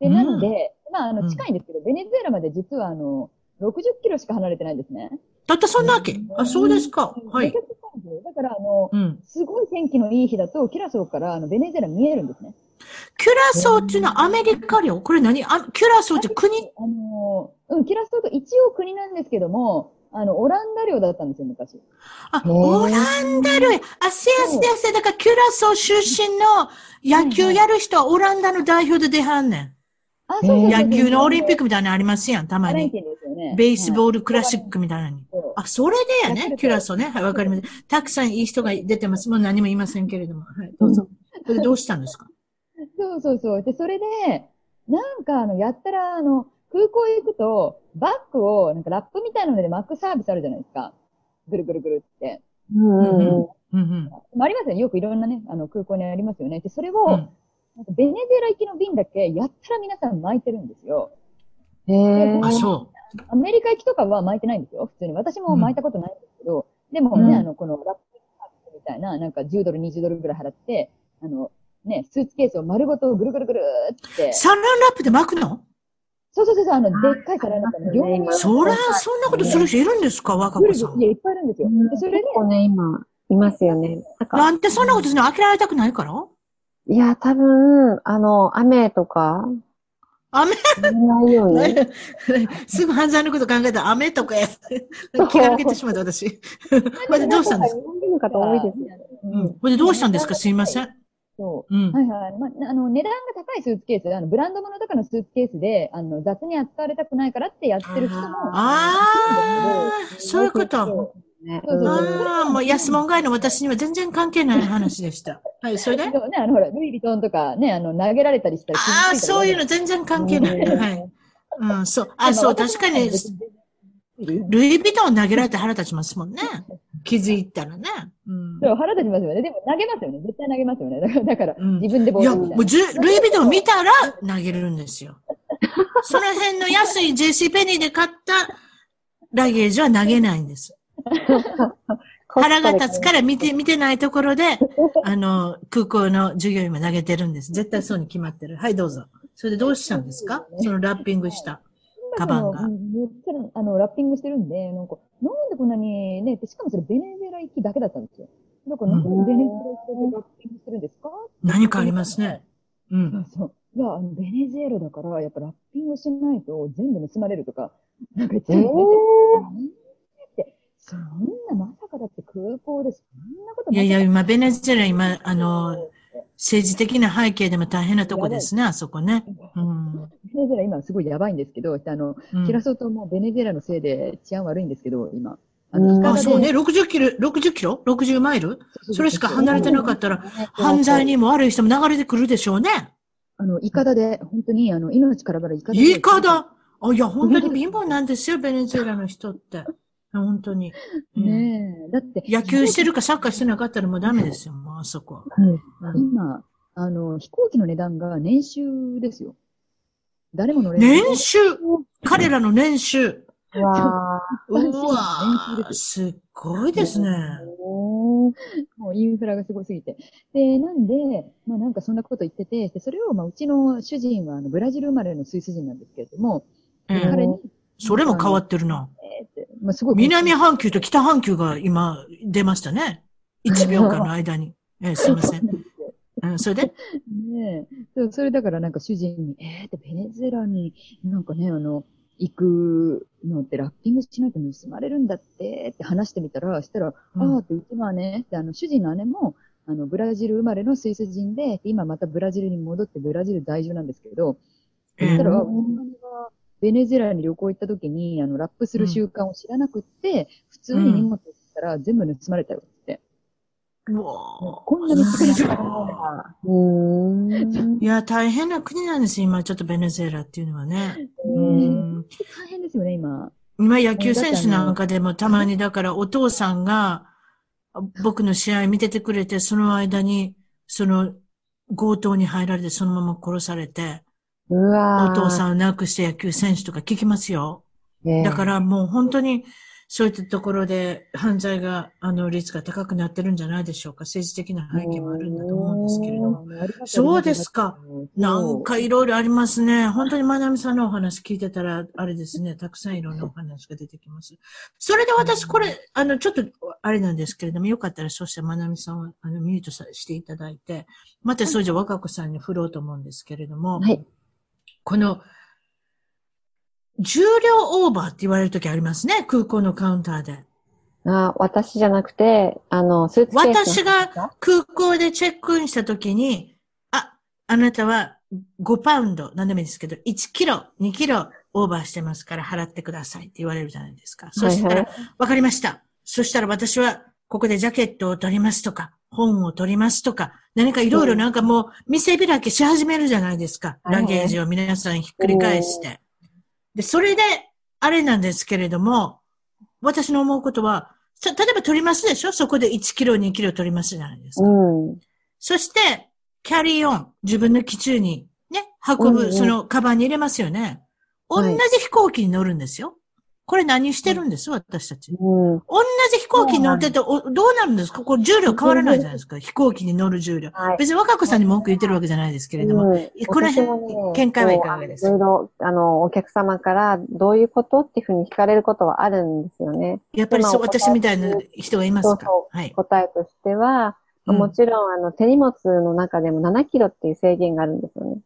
で、うんなので、まあ、あの、うん近いんですけど、ベネズエラまで実はあの、60キロしか離れてないんですね。たったそんなわけ？あ、そうですか。はいだから、あの、うん。すごい天気のいい日だと、キュラソーからあのベネズエラ見えるんですね。キュラソーっていうのはアメリカ領？これ何？あキュラソーって国？あの、うん、キュラソーと一応国なんですけども、あの、オランダ領だったんですよ、昔。あ、オランダ領。あ、せやせやせや。だからキュラソー出身の野球やる人はオランダの代表で出はんねん。あ、そうそう野球のオリンピックみたいなのありますやん、たまに。ベースボールクラシックみたいなのに。ル。あ、それでやね。キュラソーね。はい、わかります。たくさんいい人が出てます。もう何も言いませんけれども。はい、どうぞ。それでどうしたんですか？そうそうそう。で、それで、なんか、あの、やったら、あの、空港行くと、バッグを、なんかラップみたいなので巻くサービスあるじゃないですか。ぐるぐるぐるって。うんうんうん。うんうん。まあ、ありますよね。よくいろんなね、あの、空港にありますよね。で、それを、うんなんかベネズエラ行きの便だけ、やったら皆さん巻いてるんですよ。へえ。あ、そアメリカ行きとかは巻いてないんですよ。普通に。私も巻いたことないんですけど、でもね、うんあの、このラップみたいな、なんか10ドル、20ドルぐらい払って、あの、ね、スーツケースを丸ごとぐるぐるぐるってう。、サランラップで巻くの？そうそうそうそう、あの、でっかい皿になったの、業務用そら、そんなことする人いるんですか？若子さん。いや、いっぱいいるんですよ。でそれで結、構ね、今、いますよね。なんか、なんでそんなことするの？諦めたくないから？いや、多分、あの、雨とか、雨？ないように。すぐ犯罪のこと考えたら雨とかや。気が抜けてしまった私。これでどうしたんですか？多いですよ。うん。これでどうしたんですか？すいません。そう。うん。はいはい。まあ、あの、値段が高いスーツケース、あの、ブランド物とかのスーツケースで、あの、雑に扱われたくないからってやってる人も、ああ、そういうこと。ね。そうそうそうああ、もう安物買いの私には全然関係ない話でした。はい、それで？ね、あの、ほら、ルイ・ヴィトンとかね、あの、投げられたりしたら傷ついたああ、りそういうの全然関係ない。うんはい。うん、そう。あ、そう、確かに、ルルイ・ヴィトン投げられて腹立ちますもんね。気づいたらね。うん。そう、腹立ちますよね。でも投げますよね。絶対投げますよね。だから、だからうん自分でボいや、ールみたいな。もうじゅルイ・ヴィトン見たら投げれるんですよ。その辺の安い JC ペニーで買ったラゲージは投げないんです。腹が立つから見て、見てないところで、あの、空港の従業員も投げてるんです。絶対そうに決まってる。はい、どうぞ。それでどうしたんですか？そのラッピングした。カバンがあのめっちゃ、あの、ラッピングしてるんで、なんか、なんでこんなにね、でしかもそれベネズエラ行きだけだったんですよ。だから、なんでベネズエラ行きだけラッピングしてるんですか？何かありますね。うん。そう。いや、あの、ベネズエラだから、やっぱラッピングしないと全部盗まれるとか、なんか言ってえて、ーって、そんな、まさかだって空港でそんなこといやいや、ま今、ベネズエラ、今、あの、政治的な背景でも大変なとこですね、あそこね。うん。ベネズエラ今すごいやばいんですけど、あの、うんキラソーともベネズエラのせいで治安悪いんですけど、今。あそうね。60キロ、60キロ ?60 マイル？それしか離れてなかったら、犯罪にも悪い人も流れてくるでしょうね。あの、イカダで、本当に、あの、命からがらイカダで。いいかだ。あ、いや、本当に貧乏なんですよ、ベネズエラの人って。本当に。うんねえ。だって、野球してるかサッカーしてなかったらもうダメですよ、もうあそこは。うん今、あの、飛行機の値段が年収ですよ。誰も乗れない。年収？彼らの年収うわうわーすっごいですね。ーもうインフラがすごすぎて。で、なんで、まあなんかそんなこと言ってて、でそれを、まあうちの主人はあのブラジル生まれのスイス人なんですけれども、ええ彼に、それも変わってるな。まあすごい。南半球と北半球が今出ましたね。1秒間の間に。ええ、すいません。うん、それで？ねえ。そうそれだからなんか主人に、えーってベネズエラになんかね、あの、行くのってラッピングしないと盗まれるんだってって話してみたら、したら、うんああってうちの姉、であの主人の姉も、あの、ブラジル生まれのスイス人で、今またブラジルに戻ってブラジル在住なんですけど、ええそしたら、あうちの姉がベネズエラに旅行行った時に、あの、ラップする習慣を知らなくって、普通に荷物したら全部盗まれたよって。うわこんなに少なかった。うーん。いや、大変な国なんですよ、今、ちょっとベネズエラっていうのはね。うねん大変ですよね、今。今野球選手なんかでもたまにだからお父さんが僕の試合見ててくれて、その間にその強盗に入られてそのまま殺されて、お父さん。んを亡くして野球選手とか聞きますよ。ええだからもう本当にそういったところで犯罪が、あの、率が高くなってるんじゃないでしょうか。政治的な背景もあるんだと思うんですけれども。そうですか。なんかいろいろありますね。本当にまなみさんのお話聞いてたら、あれですね、たくさんいろんなお話が出てきます。それで私、これ、あの、ちょっと、あれなんですけれども、よかったら、そうしてまなみさんを、あの、ミュートさしていただいて、また、それじゃ若子さんに振ろうと思うんですけれども、はい。この、重量オーバーって言われるときありますね、空港のカウンターで。あ、私じゃなくて、あの、スーツケース。私が空港でチェックインしたときに、あ、あなたは5パウンド、何でもいいですけど、1キロ、2キロオーバーしてますから払ってくださいって言われるじゃないですか。そしたら、わ、はいかりました。そしたら私は、ここでジャケットを取りますとか、本を取りますとか、何かいろいろなんかもう、見せ開きし始めるじゃないですか。はいラゲージを皆さんひっくり返して。で、それで、あれなんですけれども、私の思うことは、さ例えば取りますでしょ？そこで1キロ、2キロ取りますじゃないですか。うん。そして、キャリーオン、自分の機中にね、運ぶ、うんうんその、カバンに入れますよね。同はいじ飛行機に乗るんですよ。これ何してるんです、私たち。うん。同じ飛行機に乗ってて、おどうなるんですか？これ重量変わらないじゃないですか？飛行機に乗る重量。はい。別に若子さんに文句言ってるわけじゃないですけれども。うんこの辺ね見解はいかがですか？いろいろ、あの、お客様からどういうことっていうふうに聞かれることはあるんですよね。やっぱりそう、私みたいな人がいますか？そうそうはい。答えとしては、うんもちろん、あの、手荷物の中でも7キロっていう制限があるんですよね。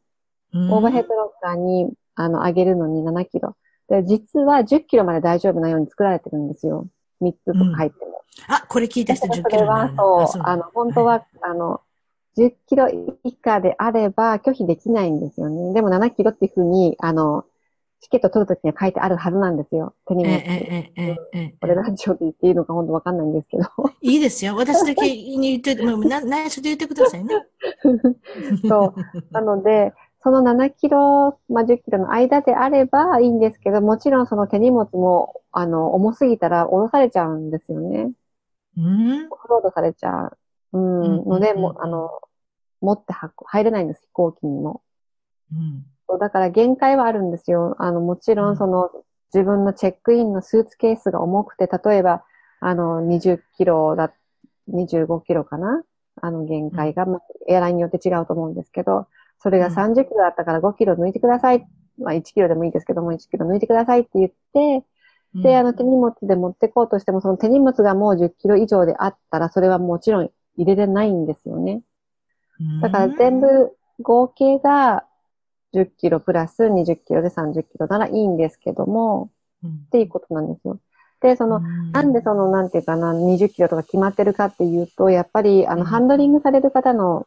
オーバーヘッドロッカーに、あの、上げるのに7キロ。で、実は10キロまで大丈夫なように作られてるんですよ。3つとか入っても。あ、これ聞いた人10だからそれはそう、あの、本当は、あの、10キロ以下であれば拒否できないんですよね。でも7キロっていうふうに、あの、チケット取るときには書いてあるはずなんですよ。手荷ええ物。ええええええこれラジオで言っていいのか本当わかんないんですけど。いいですよ。私だけに言って、もうな内緒で言ってくださいね。そう。なので、その7キロ、まあ、10キロの間であればいいんですけど、もちろんその手荷物も、あの、重すぎたら降ろされちゃうんですよね。うん？オフロードされちゃう。うん。うんので、うんもう、あの、持っては入れないんです、飛行機にも。うん。だから限界はあるんですよ。あの、もちろうんんその、自分のチェックインのスーツケースが重くて、例えば、あの、20キロだ、25キロかな？あの、限界が、まあ、エアラインによって違うと思うんですけど、それがうん30キロだったから5キロ抜いてください。まあ、1キロでもいいですけども、1キロ抜いてくださいって言って、で、あの、手荷物で持ってこうとしても、その手荷物がもう10キロ以上であったら、それはもちろん入れれないんですよね。だから全部合計が10キロプラス20キロで30キロならいいんですけども、うん、っていうことなんですよ。で、その、なんでその、なんていうかな、20キロとか決まってるかっていうと、やっぱり、あの、うんハンドリングされる方の、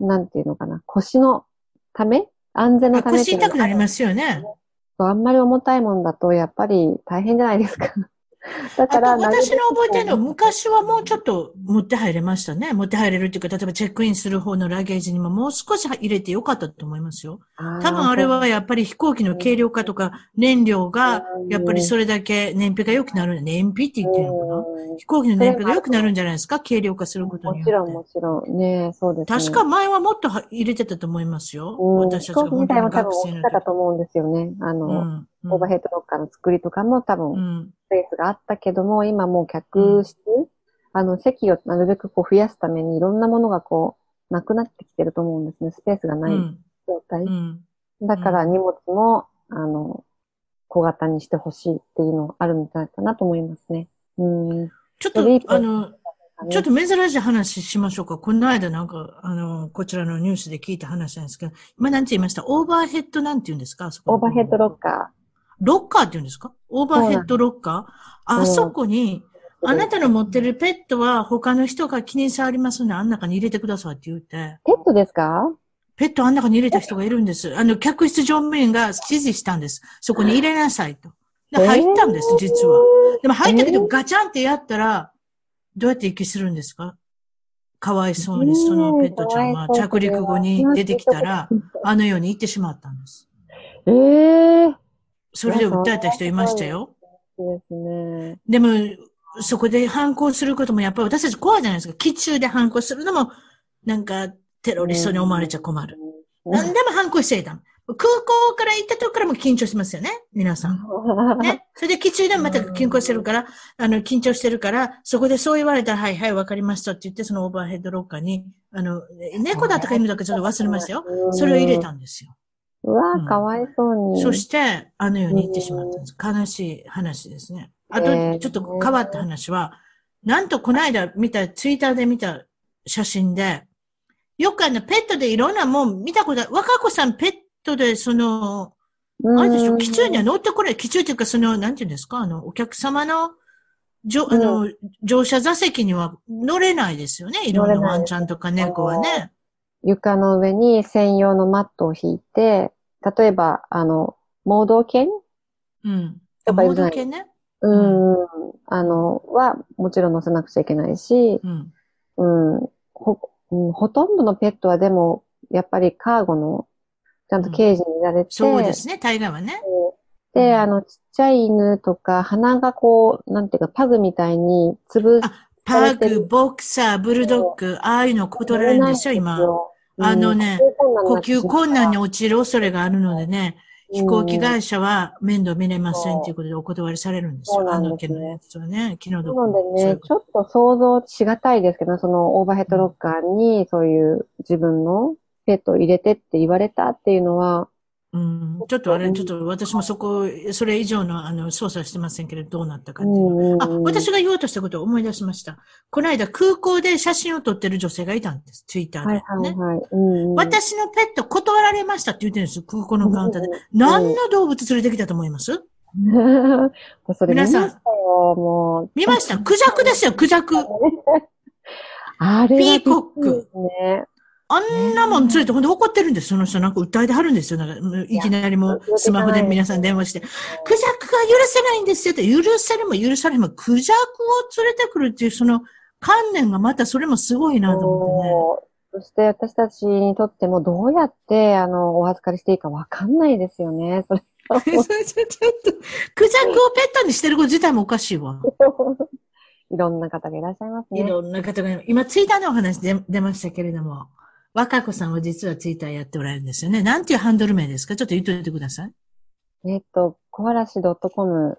なんていうのかな、腰のため？安全のあため腰痛くなりますよね。あんまり重たいもんだと、やっぱり大変じゃないですか。だから、私の覚えてるのは、昔はもうちょっと持って入れましたね。持って入れるっていうか、例えばチェックインする方のラゲージにももう少し入れてよかったと思いますよ。多分あれはやっぱり飛行機の軽量化とか燃料が、やっぱりそれだけ燃費が良くなる。燃費って言ってるのかな？うん飛行機の燃費が良くなるんじゃないですか？軽量化することによって。もちろん、もちろん。ねそうですね。確か前はもっとは入れてたと思いますよ。うん、私たちが飛行機自体も多分ったと時。思うんですよね。あの、うんオーバーヘッドロッカーの作りとかも多分、うんスペースがあったけども、今もう客室、あの、席をなるべくこう増やすためにいろんなものがこう、なくなってきてると思うんですね。スペースがないうん状態。うんだから荷物も、あの、小型にしてほしいっていうのあるんじゃないかなと思いますね。うん。ちょっとあの、ちょっと珍しい話しましょうか。この間なんか、あの、こちらのニュースで聞いた話なんですけど、今なんて言いました？オーバーヘッドなんて言うんですか？オーバーヘッドロッー。カロッカーって言うんですか？オーバーヘッドロッカー？あそこに、ー。あなたの持ってるペットは他の人が気に障りますので、あん中に入れてくださいって言って、ペットですか？ペットあん中に入れた人がいるんです。あの、客室乗務員が指示したんです。そこに入れなさいと。で入ったんです、実は。でも入ったけど、ガチャンってやったら、どうやって息するんですか？かわいそうに、そのペットちゃんは着陸後に出てきたら、あのように行ってしまったんです。ええー。それで訴えた人いましたよ。ですね。でも、そこで反抗することもやっぱり私たち怖いじゃないですか。基中で反抗するのも、なんかテロリストに思われちゃ困る。何でも反抗しちゃいた。空港から行った時からも緊張してますよね。皆さん。ね。それで基地でもまた緊張してるから、あの、緊張してるから、そこでそう言われたら、はいはい、わかりましたって言って、そのオーバーヘッドロッカーに、あの、猫だったか犬だかちょっと忘れましたよ。それを入れたんですよ。うわうんかわいそうに。そして、あのように言ってしまったんです。悲しい話ですね。あとえー、ちょっと変わった話は、なんとこの間見た、ツイッターで見た写真で、よくあの、ペットでいろんなもん見たことある。若子さんペットで、その、うん、あれでしょ、基中には乗ってこない。基中っていうか、その、なんていうんですか、あの、お客様の、じょ、あの、乗車座席には乗れないですよね。いろんなワンちゃんとか猫はね。床の上に専用のマットを引いて、例えば、あの、盲導犬？うん。盲導犬ね。うん、あの、は、もちろん乗せなくちゃいけないし、うん。うん、ほ、うんほとんどのペットはでも、やっぱりカーゴの、ちゃんとケージに入れられて、そうですね、大概はね。で、うんあの、ちっちゃい犬とか、鼻がこう、なんていうか、パグみたいに、つぶ、あパーグ、ボクサー、ブルドッグ、ああいうの断られるんですよ、今。あのね、呼吸困難に落陥る恐れがあるのでね、飛行機が会社は面倒見れませんということでお断りされるんですよ。あの件のやつはね、昨日どなのでねちょっと想像しがたいですけど、そのオーバーヘッドロッカーにそういう自分のペットを入れてって言われたっていうのは、うん、ちょっとあれ、ちょっと私もそこ、それ以上のあの操作はしてませんけれど、どうなったかっていうあ、私が言おうとしたことを思い出しました。この間空港で写真を撮ってる女性がいたんです。ツイッターで。はいはいね。はい。私のペット断られましたって言ってるんですよ。空港のカウンターで。うん何の動物連れてきたと思います？それ見ました皆さんよ、もう。見ましたクジャクですよ、クジャク。あれはピーコック。あんなもん連れて、ほんで怒ってるんです。その人なんか訴えてはるんですよ。なんか、いきなりもうスマホで皆さん電話して、クジャクが許せないんですよって、許せるも許されも、クジャクを連れてくるっていう、その観念がまたそれもすごいなと思ってね。そして私たちにとってもどうやって、あの、お預かりしていいかわかんないですよね。それちょっと、クジャクをペットにしてること自体もおかしいわ。いろんな方がいらっしゃいますね。いろんな方が、今ツイッターのお話で出ましたけれども、若子さんは実はツイッターやっておられるんですよね。なんていうハンドル名ですか？ちょっと言っといてください。えっと、小嵐 .com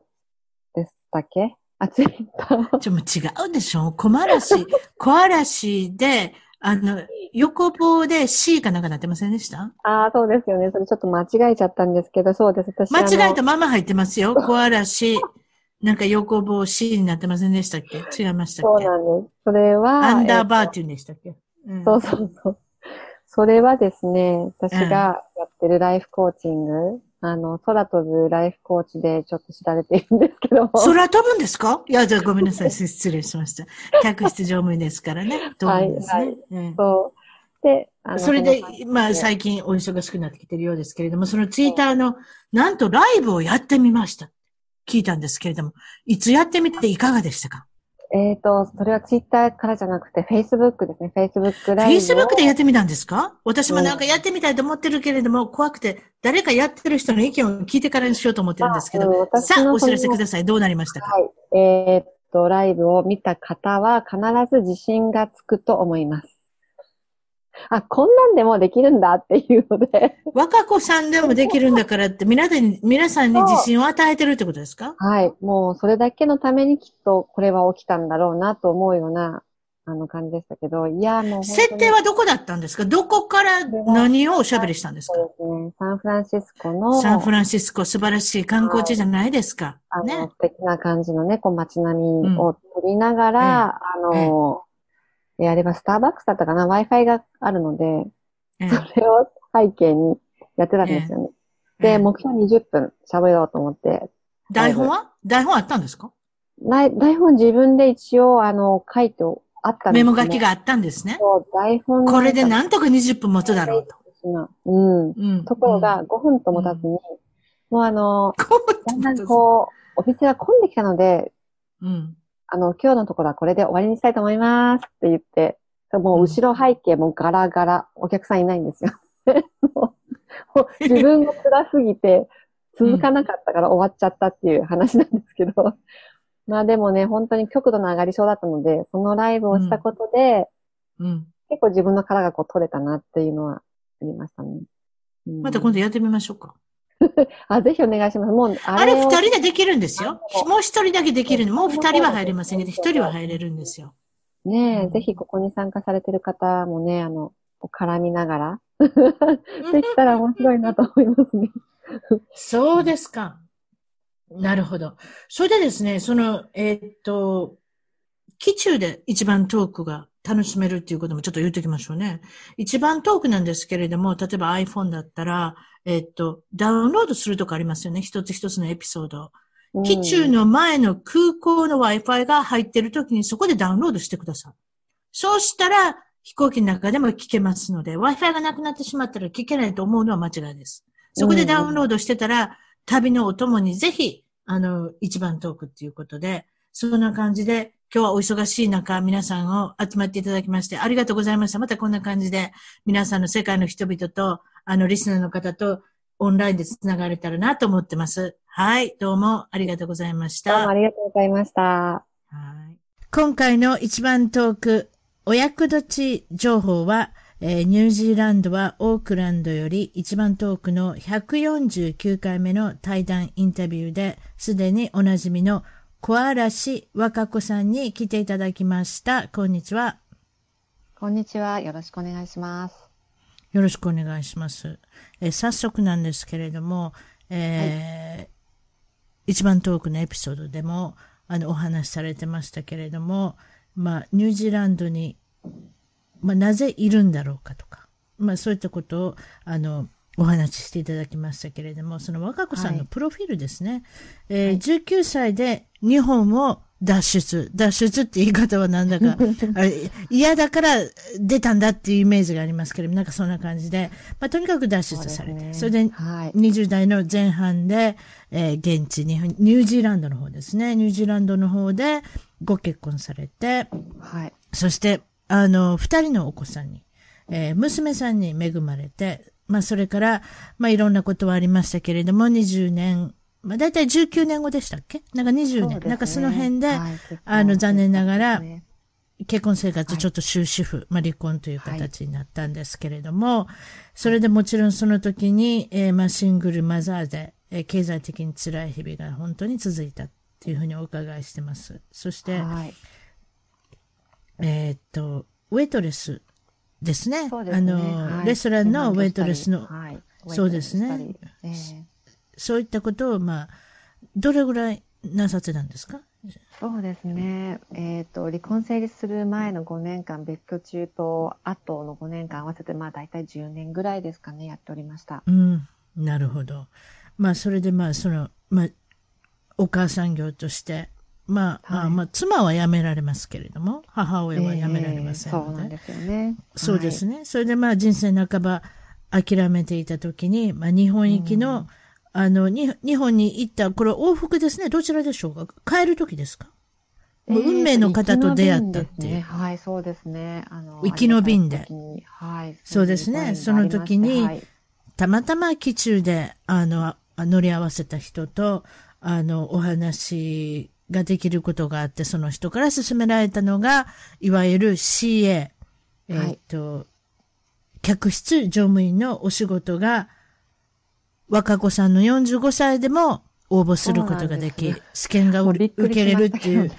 でしたっけ？あ、ツイッター。ちょ、もう違うでしょ小嵐、小嵐で、あの、横棒で C かなんかなってませんでした？ああ、そうですよね。それちょっと間違えちゃったんですけど、そうです。私間違えあたまま入ってますよ。小嵐、なんか横棒 C になってませんでしたっけ？違いましたのそうっけなんです。それは、アンダーバーえって言うんでしたっけ、うんそうそうそう。それはですね、私がやってるライフコーチング、あの、空飛ぶライフコーチでちょっと知られているんですけども。空飛ぶんですか？いや、じゃあごめんなさい。失礼しました。客室乗務員ですからね。飛ぶんですね。はいはいうんそう。で、あのそれでの、まあ最近お忙しくなってきてるようですけれども、そのツイッターの、なんとライブをやってみました。聞いたんですけれども、いつやってみていかがでしたか？えっ、と、それはツイッターからじゃなくて、フェイスブックですね。フェイスブックライブを。?Facebook でやってみたんですか？私もなんかやってみたいと思ってるけれども、怖くて、誰かやってる人の意見を聞いてからにしようと思ってるんですけあうんど、私さあ、のお知らせください。どうなりましたか？はい。えっ、と、ライブを見た方は必ず自信がつくと思います。あ、こんなんでもできるんだっていうので、若子さんでもできるんだからって、皆さんに、皆さんに自信を与えてるってことですか？はい。もうそれだけのためにきっとこれは起きたんだろうなと思うような、あの感じでしたけど、いや、もう設定はどこだったんですか？どこから何をおしゃべりしたんですか？そうですね。サンフランシスコの、サンフランシスコ素晴らしい観光地じゃないですか。あの、ね。素敵な感じのね、こう街並みを撮りながら、あの、えあれはスターバックスだったかな ?Wi-Fi があるので、ええそれを背景にやってたんですよね。で、ええ目標20分喋ろうと思って、台本は？台本あったんですか？ない台本自分で一応、あの、書いてあったんですメモ書きがあったんですね。そう台本これでななんとか20分持つだろうと。うん。うん。ところが、5分とも経つに、もうあの、こだんだんこう、お店が混んできたので、う、うん。あの、今日のところはこれで終わりにしたいと思いますって言って、もう後ろ背景もガラガラ、お客さんいないんですよ。もう自分が辛すぎて、続かなかったから終わっちゃったっていう話なんですけど。まあでもね、本当に極度の上がり症だったので、そのライブをしたことで、うん。結構自分の殻がこう取れたなっていうのはありましたね。また今度やってみましょうか。あ、ぜひお願いします。もう、あれ二を人でできるんですよ。もう一人だけできるの。もう二人は入れませんけど、一人は入れるんですよ。ねえ、うんぜひここに参加されてる方もね、あの、絡みながら、できたら面白いなと思いますね。そうですか。なるほど。それでですね、その、えーっと、機中で一番トークが楽しめるっていうこともちょっと言っておきましょうね。一番トークなんですけれども、例えば iPhone だったら、えーっと、ダウンロードするとかありますよね。一つ一つのエピソード。機中の前の空港の Wi-Fi が入ってる時にそこでダウンロードしてください。そうしたら飛行機の中でも聞けますので、Wi-Fi がなくなってしまったら聞けないと思うのは間違いです。そこでダウンロードしてたら、旅のお供にぜひ、あの、一番トークっていうことで、そんな感じで、今日はお忙しい中、皆さんを集まっていただきまして、ありがとうございました。またこんな感じで、皆さんの世界の人々と、あの、リスナーの方と、オンラインでつながれたらなと思ってます。はい、どうもありがとうございましたどうもあ。りがとうございました。はい今回の一番トーク、お役立ち情報は、えーニュージーランドはオークランドより一番トークの149回目の対談インタビューで、すでにおなじみの小嵐若子さんに来ていただきました。こんにちは。こんにちは。よろしくお願いします。よろしくお願いします。えー早速なんですけれども、えー一番トークのエピソードでも、あの、お話しされてましたけれども、まあ、ニュージーランドに、まあ、なぜいるんだろうかとか、まあ、そういったことを、あの、お話ししていただきましたけれども、その若子さんのはい。プロフィールですね。えー19歳で日本を脱出。脱出って言い方はなんだか、あれ嫌だから出たんだっていうイメージがありますけれども、なんかそんな感じで、まあ、とにかく脱出されて、そ,、ね。れではい。20代の前半で、えー現地に、ニュージーランドの方ですね、ニュージーランドの方でご結婚されて、はい。そして、あの、二人のお子さんに、えー娘さんに恵まれて、まあ、それから、まあ、いろんなことはありましたけれども、20年、まあ、だいたい19年後でしたっけ？なんか20年、なんかその辺で、はい。あの、残念ながら、ね。結婚生活ちょっと終止符、まあ、離婚という形になったんですけれども、それでもちろんその時に、えーまあ、シングルマザーで、えー経済的に辛い日々が本当に続いたっていうふうにお伺いしてます。そして、はい。えーっと、ウェイトレスですね。あの、はいレストランのウェイトレスの、はい。そうですね。ええそういったことを、まあ、どれぐらいなさってたんですか？そうですね。えっ、と、離婚成立する前の5年間、別居中と後の5年間合わせて、まあ大体10年ぐらいですかね、やっておりました。うん、なるほど。まあ、それでまあ、その、まあ、お母さん業として、まあ、はいあまあ、妻は辞められますけれども、母親は辞められませんええので。そうなんですよね。そうですね。それでまあ人生半ば諦めていた時に、まあ日本行きの、あの、に日本に行った、これ往復ですね。どちらでしょうか？帰る時ですか？はい。もう運命の方と出会ったっていうねはい、そうですね。あの、生き延びんではい。そうですねその時にはいたまたま機中で、あの、あ乗り合わせた人と、あの、お話ができることがあって、その人から勧められたのが、いわゆる CA、えーっと、客室乗務員のお仕事が、若子さんの45歳でも応募することができそうなんで、試験が受けれるっていう。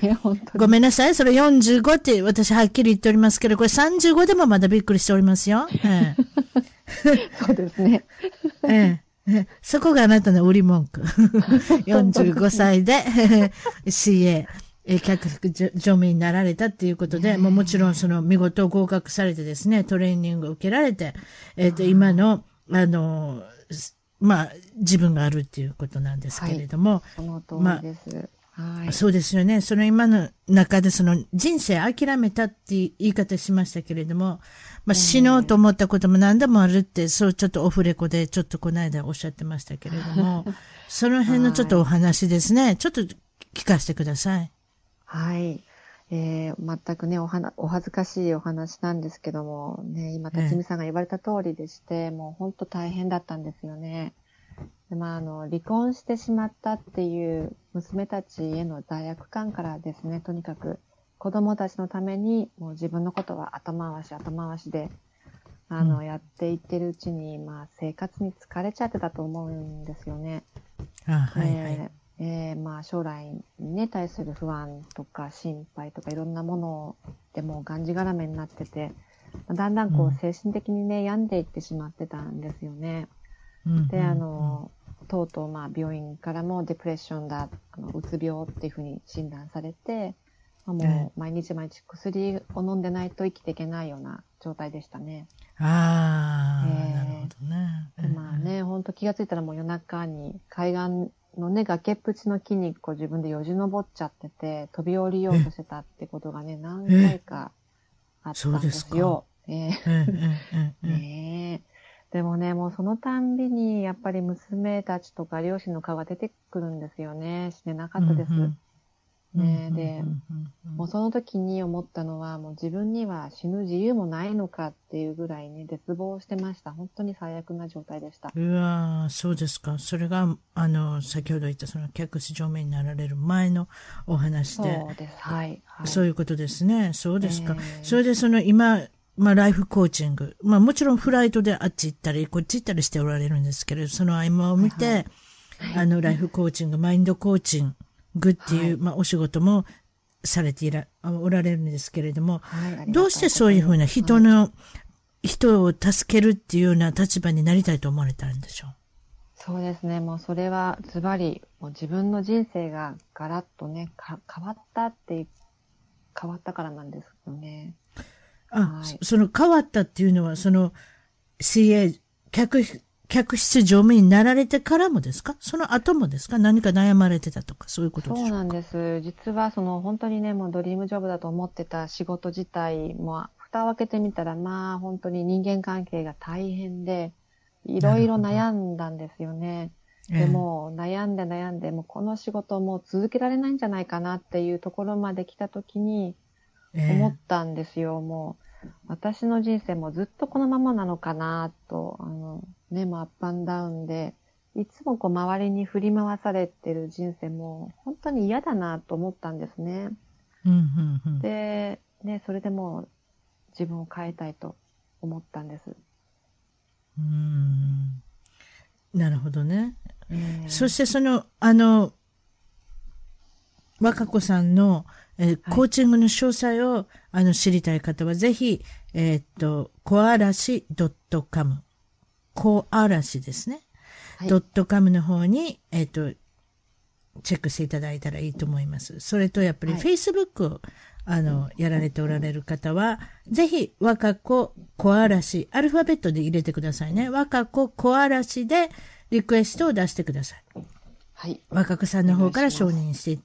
ごめんなさい。それ45って私はっきり言っておりますけど、これ35でもまだびっくりしておりますよ。え。そうですね。ええそこがあなたの売り文句。45歳で CA、え客服乗務員になられたっていうことで、もうもちろんその見事合格されてですね、トレーニングを受けられて、えっ、と、今の、あの、すまあ、自分があるっていうことなんですけれども、その通りです。はい。そうですよね。その今の中でその人生諦めたって言い方しましたけれども、まあ死のうと思ったことも何でもあるって、そうちょっとオフレコでちょっとこの間おっしゃってましたけれども、その辺のちょっとお話ですね。ちょっと聞かせてください。はい。えー、全くね、おはな、お恥ずかしいお話なんですけども、ね、今、辰巳さんが言われた通りでして、もう本当大変だったんですよね。で、まあ、あの、離婚してしまったっていう娘たちへの罪悪感からですね、とにかく子供たちのために、もう自分のことは後回し後回しで、あの、やっていってるうちに、まあ、生活に疲れちゃってたと思うんですよね。あはいはい。でえーまあ、将来にね、対する不安とか心配とかいろんなものでもうがんじがらめになってて、まあだんだんこうんう精神的にね、病んでいってしまってたんですよね。うんで、あの、とうとうまあ病院からもデプレッションだ、あのうつ病っていうふうに診断されて、もう毎日毎日薬を飲んでないと生きていけないような状態でしたね。ああ、えーなるほどね。でまあね、ほんと気がついたらもう夜中に海岸のね、崖っぷちの木にこう自分でよじ登っちゃってて、飛び降りようとしてたってことがね、何回かあったんですよ。え え。でもね、もうそのたんびに、やっぱり娘たちとか両親の顔が出てくるんですよね。死ねなかったです。うんうんねえでもうその時に思ったのは、もう自分には死ぬ自由もないのかっていうぐらいに絶望してました。本当に最悪な状態でした。うわーそうですか。それが、あの、先ほど言ったその客室乗務員になられる前のお話そで、うです。はい。はい、そういうことですね。そうですか。ええそれでその今、まあライフコーチング。まあもちろんフライトであっち行ったり、こっち行ったりしておられるんですけれど、その合間を見て、はいあのライフコーチング、マインドコーチングっていう、はい。まあお仕事もされていら、おられるんですけれども、はいどうしてそういうふうな人はい。の、人を助けるっていうような立場になりたいと思われたんでしょう？そうですね。もうそれはズバリ、もう自分の人生がガラッとね、か変わったって、変わったからなんですよね。あ、はい。そその変わったっていうのは、その CA、客、客室乗務員になられてからもですか？その後もですか？何か悩まれてたとか、そういうことでしょそうなんです。実はその本当にね、もうドリームジョブだと思ってた仕事自体も、蓋を開けてみたら、まあ本当に人間関係が大変で、いろいろ悩んだんですよね。ええでも悩んで悩んで、もうこの仕事もう続けられないんじゃないかなっていうところまで来た時にええ思ったんですよ。もう私の人生もずっとこのままなのかなと、あの、ね、もうアップアンダウンで、いつもこう周りに振り回されてる人生も本当に嫌だなと思ったんですね。うんうんうんで、ね、それでもう自分を変えたいと思ったんです。うーんなるほどね。えーそしてその、あの、若子さんの、えーコーチングの詳細を、あの、知りたい方は、ぜひ、えーっと、コアラシ .com、コアラシですね。はいドットカムの方に、えっ、と、チェックしていただいたらいいと思います。それと、やっぱりはい Facebook を、あの、やられておられる方は、ぜひ、若子コアラシ、アルファベットで入れてくださいね。若子コアラシでリクエストを出してください。はい。若子さんの方から承認して、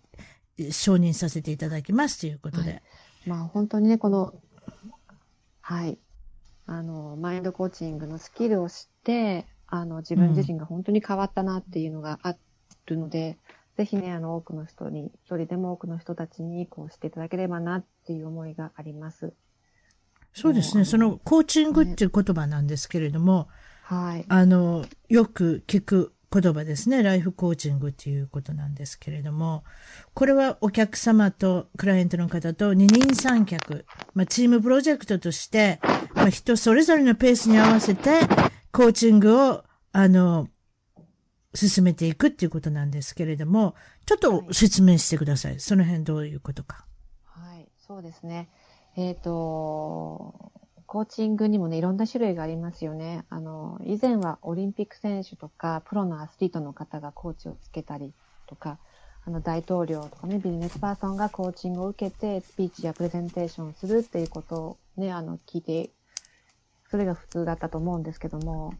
承認させていただきますということで。まあ本当にね、この、はい。あの、マインドコーチングのスキルを知って、あの、自分自身が本当に変わったなっていうのがあるので、ぜひね、あの、多くの人に、一人でも多くの人たちに、こう、していただければなっていう思いがあります。そうですね。その、コーチングっていう言葉なんですけれども、はい。あの、よく聞く言葉ですね。ライフコーチングっていうことなんですけれども、これはお客様とクライアントの方と二人三脚、まあ、チームプロジェクトとして、まあ、人それぞれのペースに合わせて、コーチングを、あの、進めていくっていうことなんですけれども、ちょっと説明してください。その辺どういうことか。はい。そうですね。えっ、と、コーチングにもね、いろんな種類がありますよね。あの、以前はオリンピック選手とか、プロのアスリートの方がコーチをつけたりとか、あの、大統領とかね、ビジネスパーソンがコーチングを受けて、スピーチやプレゼンテーションをするっていうことをね、あの、聞いて、それが普通だったと思うんですけども、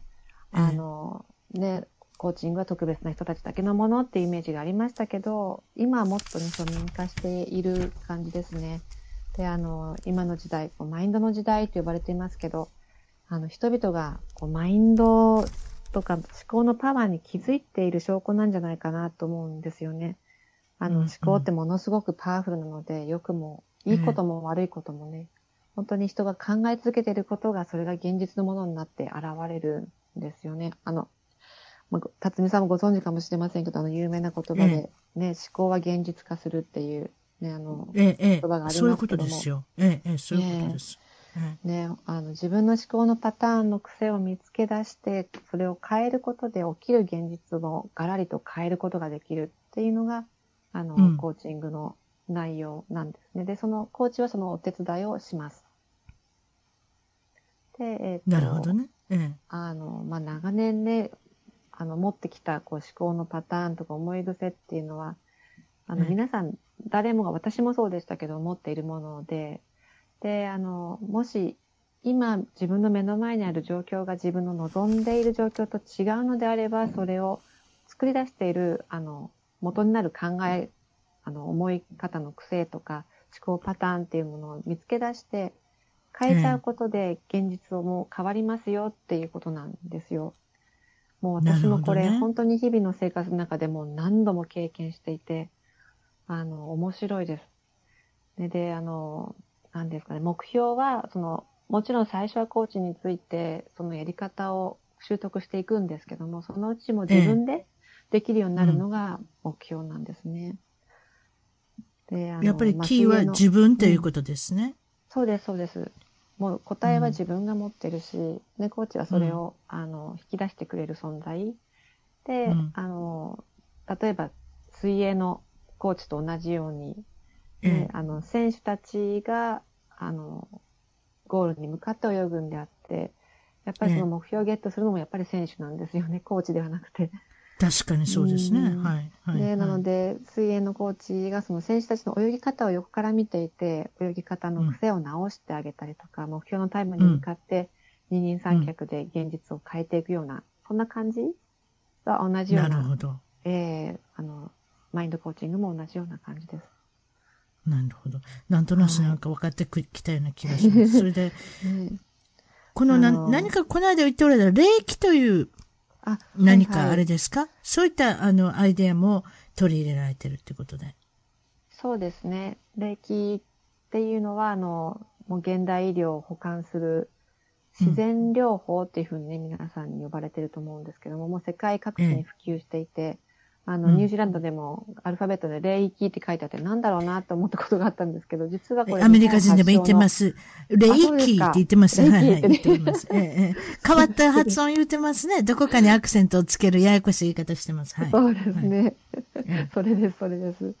あの、ね、コーチングは特別な人たちだけのものっていうイメージがありましたけど、今はもっとね、庶民化している感じですね。で、あの、今の時代、こうマインドの時代と呼ばれていますけど、あの、人々が、こう、マインドとか思考のパワーに気づいている証拠なんじゃないかなと思うんですよね。あの、うんうん思考ってものすごくパワフルなので、良くも、いいことも悪いこともね、本当に人が考え続けていることが、それが現実のものになって現れるんですよね。あの、まあ、辰巳さんもご存知かもしれませんけど、あの、有名な言葉で、ね、思考は現実化するっていう、ね、あの、ええ、ええ言葉がありますけどもそういうことですよ。ええ、ええ、そういうことです。ね、あの自分の思考のパターンの癖を見つけ出して、それを変えることで起きる現実をガラリと変えることができるっていうのが、あの、うんコーチングの内容なんですね。で、その、コーチはそのお手伝いをします。で、えっとなるほどね。ええあの、まあ、長年ね、あの、持ってきたこう思考のパターンとか思い癖っていうのは、あの、うん皆さん、誰もが、私もそうでしたけど、持っているもので、で、あの、もし、今、自分の目の前にある状況が自分の望んでいる状況と違うのであれば、それを作り出している、あの、元になる考え、あの、思い方の癖とか、思考パターンっていうものを見つけ出して、変えちゃうことで現実をもう変わりますよっていうことなんですよ。もう私もこれ、本当に日々の生活の中でもう何度も経験していて、あの、面白いです。で、で、あの、何ですかね、目標は、その、もちろん最初はコーチについて、そのやり方を習得していくんですけども、そのうちも自分でできるようになるのが目標なんですね。で、あのやっぱりまあキーは自分ということですね。そうです、そうです。もう答えは自分が持ってるし、ね、コーチはそれを、あの、引き出してくれる存在。で、うんあの、例えば、水泳のコーチと同じように、えねあの、選手たちが、あの、ゴールに向かって泳ぐんであって、やっぱりその目標をゲットするのもやっぱり選手なんですよね、コーチではなくて。確かにそうですね。うんはい。はい。で、なはいので、水泳のコーチがその選手たちの泳ぎ方を横から見ていて、泳ぎ方の癖を直してあげたりとか、目標のタイムに向かって二人三脚で現実を変えていくような、そんな感じが同じような、なるほど。えーあの、マインドコーチングも同じような感じです。なるほど。なんとなくなんか分かってきたような気がします。それで、ね このな、何かこの間言っておられた霊気というあ、何かはいはいあれですか、そういったあのアイデアも取り入れられてるってことで。そうですね。霊気っていうのは、あの、もう現代医療を補完する自然療法っていうふうにね、皆さんに呼ばれてると思うんですけども、もう世界各地に普及していて、あの、うんニュージーランドでもアルファベットで霊気って書いてあってなんだろうなって思ったことがあったんですけど、実はこれ。アメリカ人でも言ってま。す。霊気って言ってます。あはいはい。言ってます。変わった発音言ってますね。どこかにアクセントをつけるややこしい言い方してます。はい。そうですね。えそれです、それです。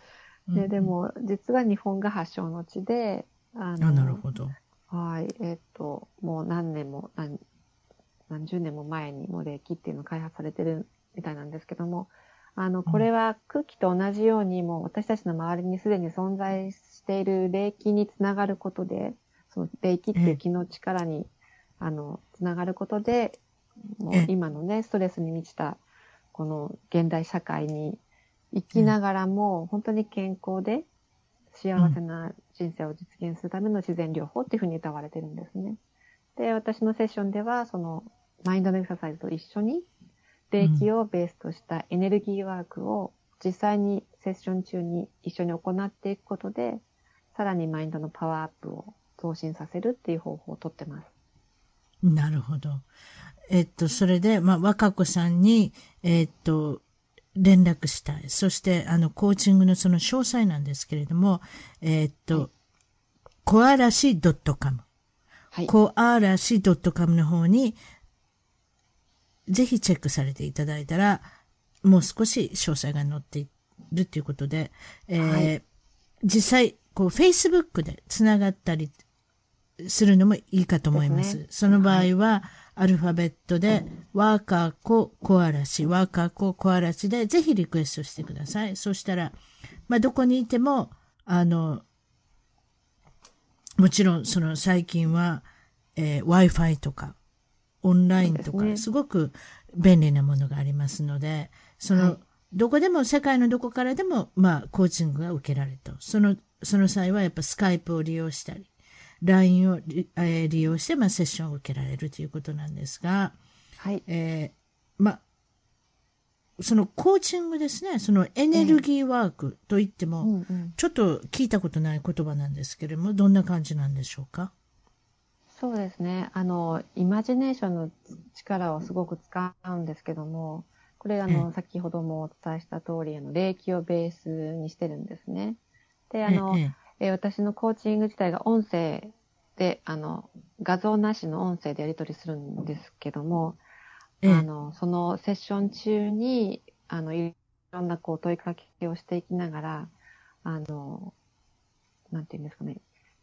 えで、で、も、実は日本が発祥の地で、あうんあ、なるほど。はい。えっ、と、もう何年も何、何十年も前にもう霊気っていうのが開発されてるみたいなんですけども、あの、これは空気と同じように、もう私たちの周りにすでに存在している霊気につながることで、その霊気っていう気の力に、あの、つながることで、もうええ。今のね、ストレスに満ちた、この現代社会に生きながらも、本当に健康で幸せな人生を実現するための自然療法っていうふうに歌われてるんですね。で、私のセッションでは、その、マインドのエクササイズと一緒に、霊気をベースとしたエネルギーワークを実際にセッション中に一緒に行っていくことで、さらにマインドのパワーアップを増進させるっていう方法をとってます。なるほど。えっと、それで、まあ、若子さんに、えっと、連絡したい。そして、あの、コーチングのその詳細なんですけれども、えっと、コアラシ .com。はい。コアラシ .com の方に、ぜひチェックされていただいたら、もう少し詳細が載っているということで、えーはい実際、こう、Facebook でつながったりするのもいいかと思います。ですねその場合は、アルファベットで、ワーカーココアラシ、ワーカーココアラシで、ぜひリクエストしてください。そしたら、まあ、どこにいても、あの、もちろん、その最近は、えー Wi-Fi とか、オンラインとか、すごく便利なものがありますので、その、はいどこでも、世界のどこからでも、まあ、コーチングが受けられると。その、その際はやっぱスカイプを利用したり、LINE を利,、えー利用して、まあ、セッションを受けられるということなんですが、はい。えーまあ、そのコーチングですね、そのエネルギーワークといっても。ちょっと聞いたことない言葉なんですけれども、どんな感じなんでしょうか？そうですね。あの、イマジネーションの力をすごく使うんですけども、これ、あの、え先ほどもお伝えした通り、あの、霊気をベースにしてるんですね。で、あの、え私のコーチング自体が音声で、あの、画像なしの音声でやり取りするんですけども、ええあの、そのセッション中に、あの、いろんなこう問いかけをしていきながら、あの、なんていうんですかね、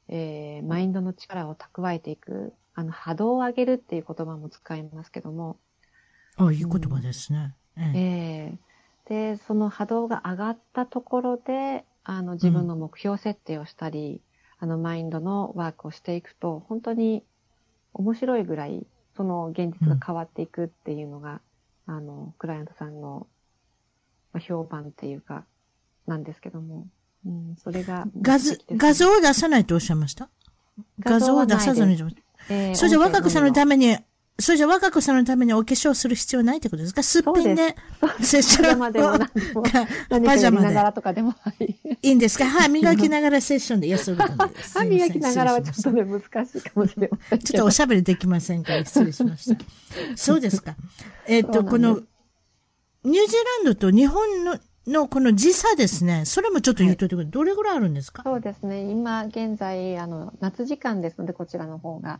えー、マインドの力を蓄えていく、あの、波動を上げるっていう言葉も使いますけども、あ、いい言葉ですね。ええ。えー。で、その波動が上がったところで、あの、自分の目標設定をしたり、あの、マインドのワークをしていくと、本当に面白いぐらい、その現実が変わっていくっていうのが、あの、クライアントさんのまあ評判っていうか、なんですけども、うん、それが画像画像を出さないとおっしゃいました？画像を出さずに。えーそれじゃ若子さんのためめに、それじゃ若子さんのためにお化粧する必要ないってことですか？すっぴんで、セッションパジャマでも パジャマで。ながらとかでもはい。いいんですか？歯磨きながらセッションで。いや、そういうことです。歯磨きながらはちょっとね。ね、難しいかもしれません。ちょっとおしゃべりできませんか？ら、失礼しました。そうですか。えっと、この、ニュージーランドと日本の、のこの時差ですね。それもちょっと言うといてください。どれぐらいあるんですか？そうですね。今現在、あの、夏時間ですので、こちらの方が。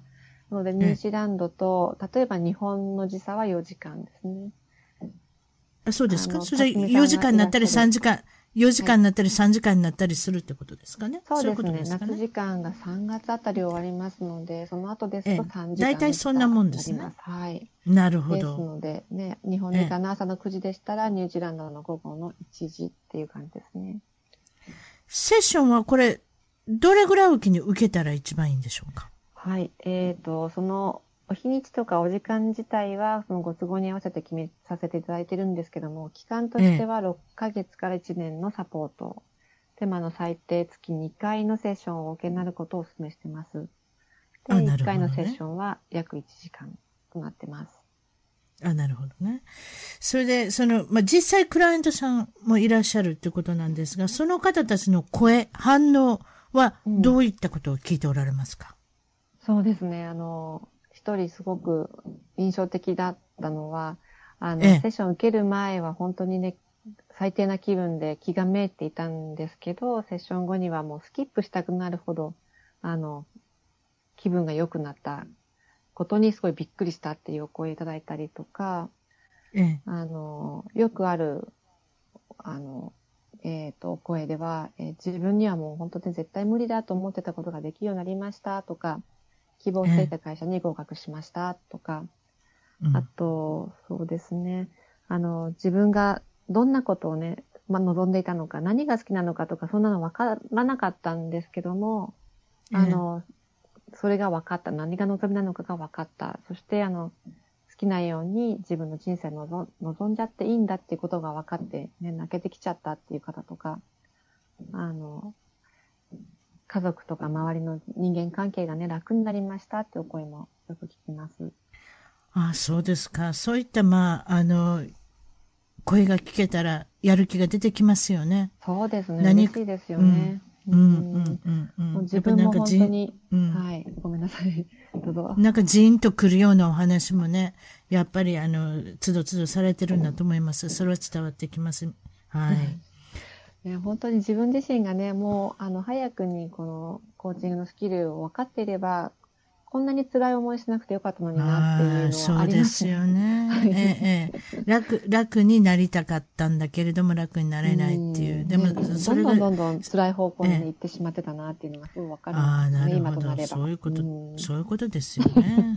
なので、ニュージーランドと、例えば日本の時差は4時間ですね。あそうですか？それじゃ辰巳さんが4時間になったりいらっしゃる3時間、4時間になったり3時間になったりするってことですかね？そういことですね？夏時間が3月あたり終わりますので、その後ですええと3時間大体そんなもんですねはい。なるほですど。ので、ね、日本時間の朝の9時でしたら、ニュージーランドの午後の1時っていう感じですね。セッションはこれ、どれぐらいおきに受けたら一番いいんでしょうか？はい。えっ、と、その、お日にちとかお時間自体は、そのご都合に合わせて決めさせていただいてるんですけども、期間としては6ヶ月から1年のサポート。で、まあ、あの、最低月2回のセッションをお受けになることをお勧めしてます。で、1ね回のセッションは約1時間となってます。あ、なるほどね。それで、その、まあ、実際クライアントさんもいらっしゃるってことなんですが、その方たちの声、反応はどういったことを聞いておられますか、そうですね。あの、一人すごく印象的だったのは、あの、ええセッション受ける前は本当にね、最低な気分で気がめいていたんですけど、セッション後にはもうスキップしたくなるほど、あの、気分が良くなったことにすごいびっくりしたっていうお声いただいたりとか、ええ。あの、よくある、あの、えっ、と、お声では、えー自分にはもう本当に絶対無理だと思ってたことができるようになりましたとか、希望していた会社に合格しましたとか、うんあと、そうですね、あの、自分がどんなことをね、まあ、望んでいたのか、何が好きなのかとか、そんなの分からなかったんですけども、あの、それが分かった。何が望みなのかが分かった。そして、あの、好きなように自分の人生のぞ望んじゃっていいんだっていうことが分かって、ね、泣けてきちゃったっていう方とか、あの、家族とか周りの人間関係がね、楽になりましたってお声もよく聞きます。あそうですか。そういった、まあ、あの、声が聞けたら、やる気が出てきますよね。そうですね。何嬉しいですよね。うん、うん、うん、うん。もう自分も本当に、うんはい、ごめんなさい。どうぞ。なんかジーンとくるようなお話もね、やっぱりあの、つどつどされてるんだと思います。それは伝わってきます。はい。ね、本当に自分自身がね、もう、あの、早くにこのコーチングのスキルを分かっていれば、こんなに辛い思いしなくてよかったのになっていうのはあそうりますですよね。ええええ、楽、楽になりたかったんだけれども楽になれないっていう。でも、ねそれが、どんどんどんどん辛い方向にええ行ってしまってたなっていうのがすごい分かるああ、んですね、なるほど。今となれば。そういうこと、んそういうことですよね。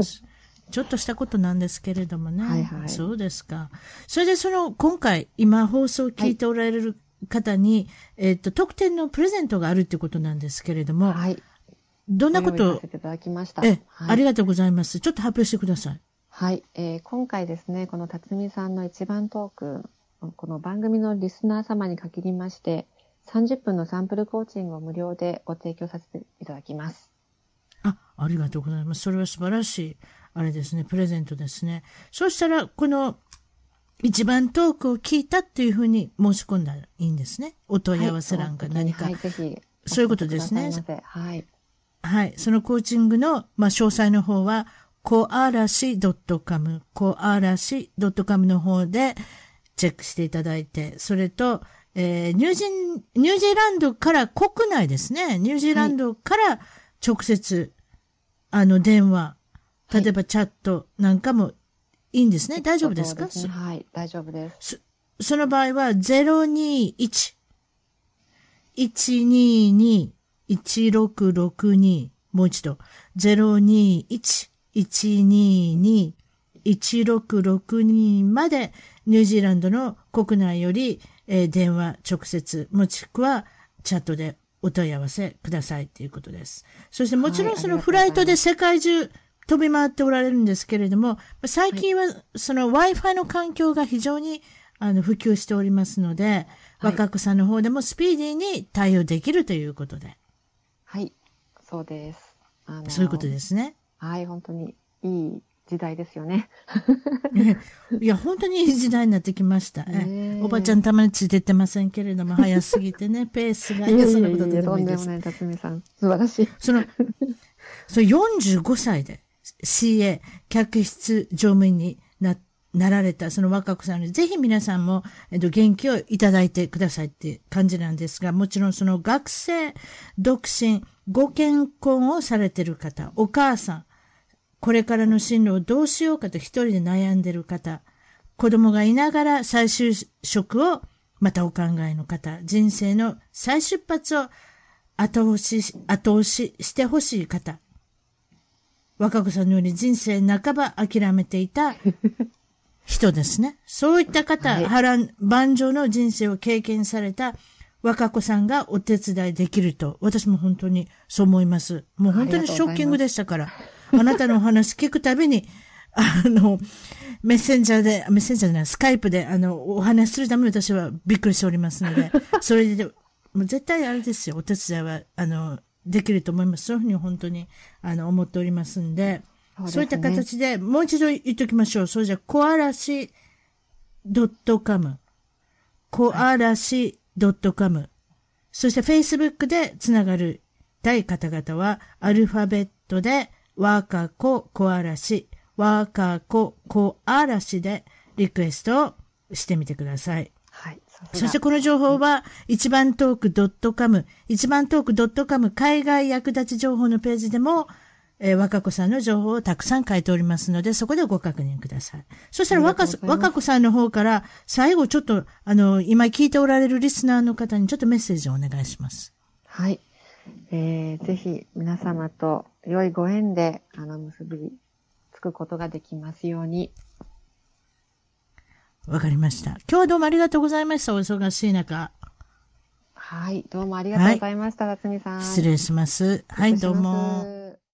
ちょっとしたことなんですけれどもね。はいはいそうですか。それでその、今回、今放送を聞いておられる方に、えっと、特典のプレゼントがあるってことなんですけれども、はい。どんなこと？ご用意させていただきました。ええ、はいありがとうございます。ちょっと発表してください。はい、えー今回ですね、この辰巳さんの一番トーク、この番組のリスナー様に限りまして、30分のサンプルコーチングを無料でご提供させていただきます。あ、ありがとうございます。それは素晴らしい、あれですね、プレゼントですね。そしたら、この、一番トークを聞いたっていうふうに申し込んだらいいんですね。お問い合わせ欄か何か。はい、ぜひ。そういうことですねはい。はい。そのコーチングの、まあ、詳細の方は、コアラシ .com、コアラシ .com の方でチェックしていただいて、それと、えーニュージー、ニュージーランドから国内ですね。ニュージーランドから直接、あの、電話、例えばチャットなんかもいいんですね？大丈夫ですか？ねはい、大丈夫です。その場合は、021、122、1662、もう一度、021、122、1662まで、ニュージーランドの国内より、えー電話直接、もしくはチャットでお問い合わせくださいということです。そしてもちろんはいそのフライトで世界中飛び回っておられるんですけれども、最近はその Wi-Fi の環境が非常にあの普及しておりますので、はい若子さんの方でもスピーディーに対応できるということで、はい、そうです。あのそういうことですね。はい、本当にいい時代ですよね。いや、本当にいい時代になってきました。おばちゃんたまについてってませんけれども、早すぎてね、ペースが。いや、そんなことでともいいです。んでもない、辰巳さん。素晴らしい。その、その 45歳で CA、客室乗務員にな、なられたその若子さんに、ぜひ皆さんも、えっと、元気をいただいてくださいっていう感じなんですが、もちろんその学生、独身、ご結婚をされてる方、お母さん、これからの進路をどうしようかと一人で悩んでる方、子供がいながら再就職をまたお考えの方、人生の再出発を後押し、後押ししてほしい方、若子さんのように人生半ば諦めていた 人ですね。そういった方、はい。波乱万丈の人生を経験された若子さんがお手伝いできると、私も本当にそう思います。もう本当にショッキングでしたから、あなたのお話聞くたびに、あの、メッセンジャーで、メッセンジャーじゃない、スカイプで、あの、お話しするために私はびっくりしておりますので、それで、もう絶対あれですよ、お手伝いは、あの、できると思います。そういうふうに本当に、あの、思っておりますんで、そうねいった形で、もう一度言っておきましょう。それじゃ、小嵐 .com。小嵐 .com。そして Facebook でつながるたい方々は、アルファベットで、ワーカーコ小嵐、ワーカーコ小嵐でリクエストをしてみてください。そしてこの情報は、一番トーク .com、一番トーク .com 海外役立ち情報のページでも、えー若子さんの情報をたくさん書いておりますので、そこでご確認ください。そしたら若若子さんの方から、最後ちょっと、あの、今聞いておられるリスナーの方にちょっとメッセージをお願いします。はい。えー、ぜひ皆様と良いご縁で、あの、結びつくことができますように。わかりました。今日はどうもありがとうございました。お忙しい中。はい。どうもありがとうございました、辰巳さん。失礼します。はい、どうも。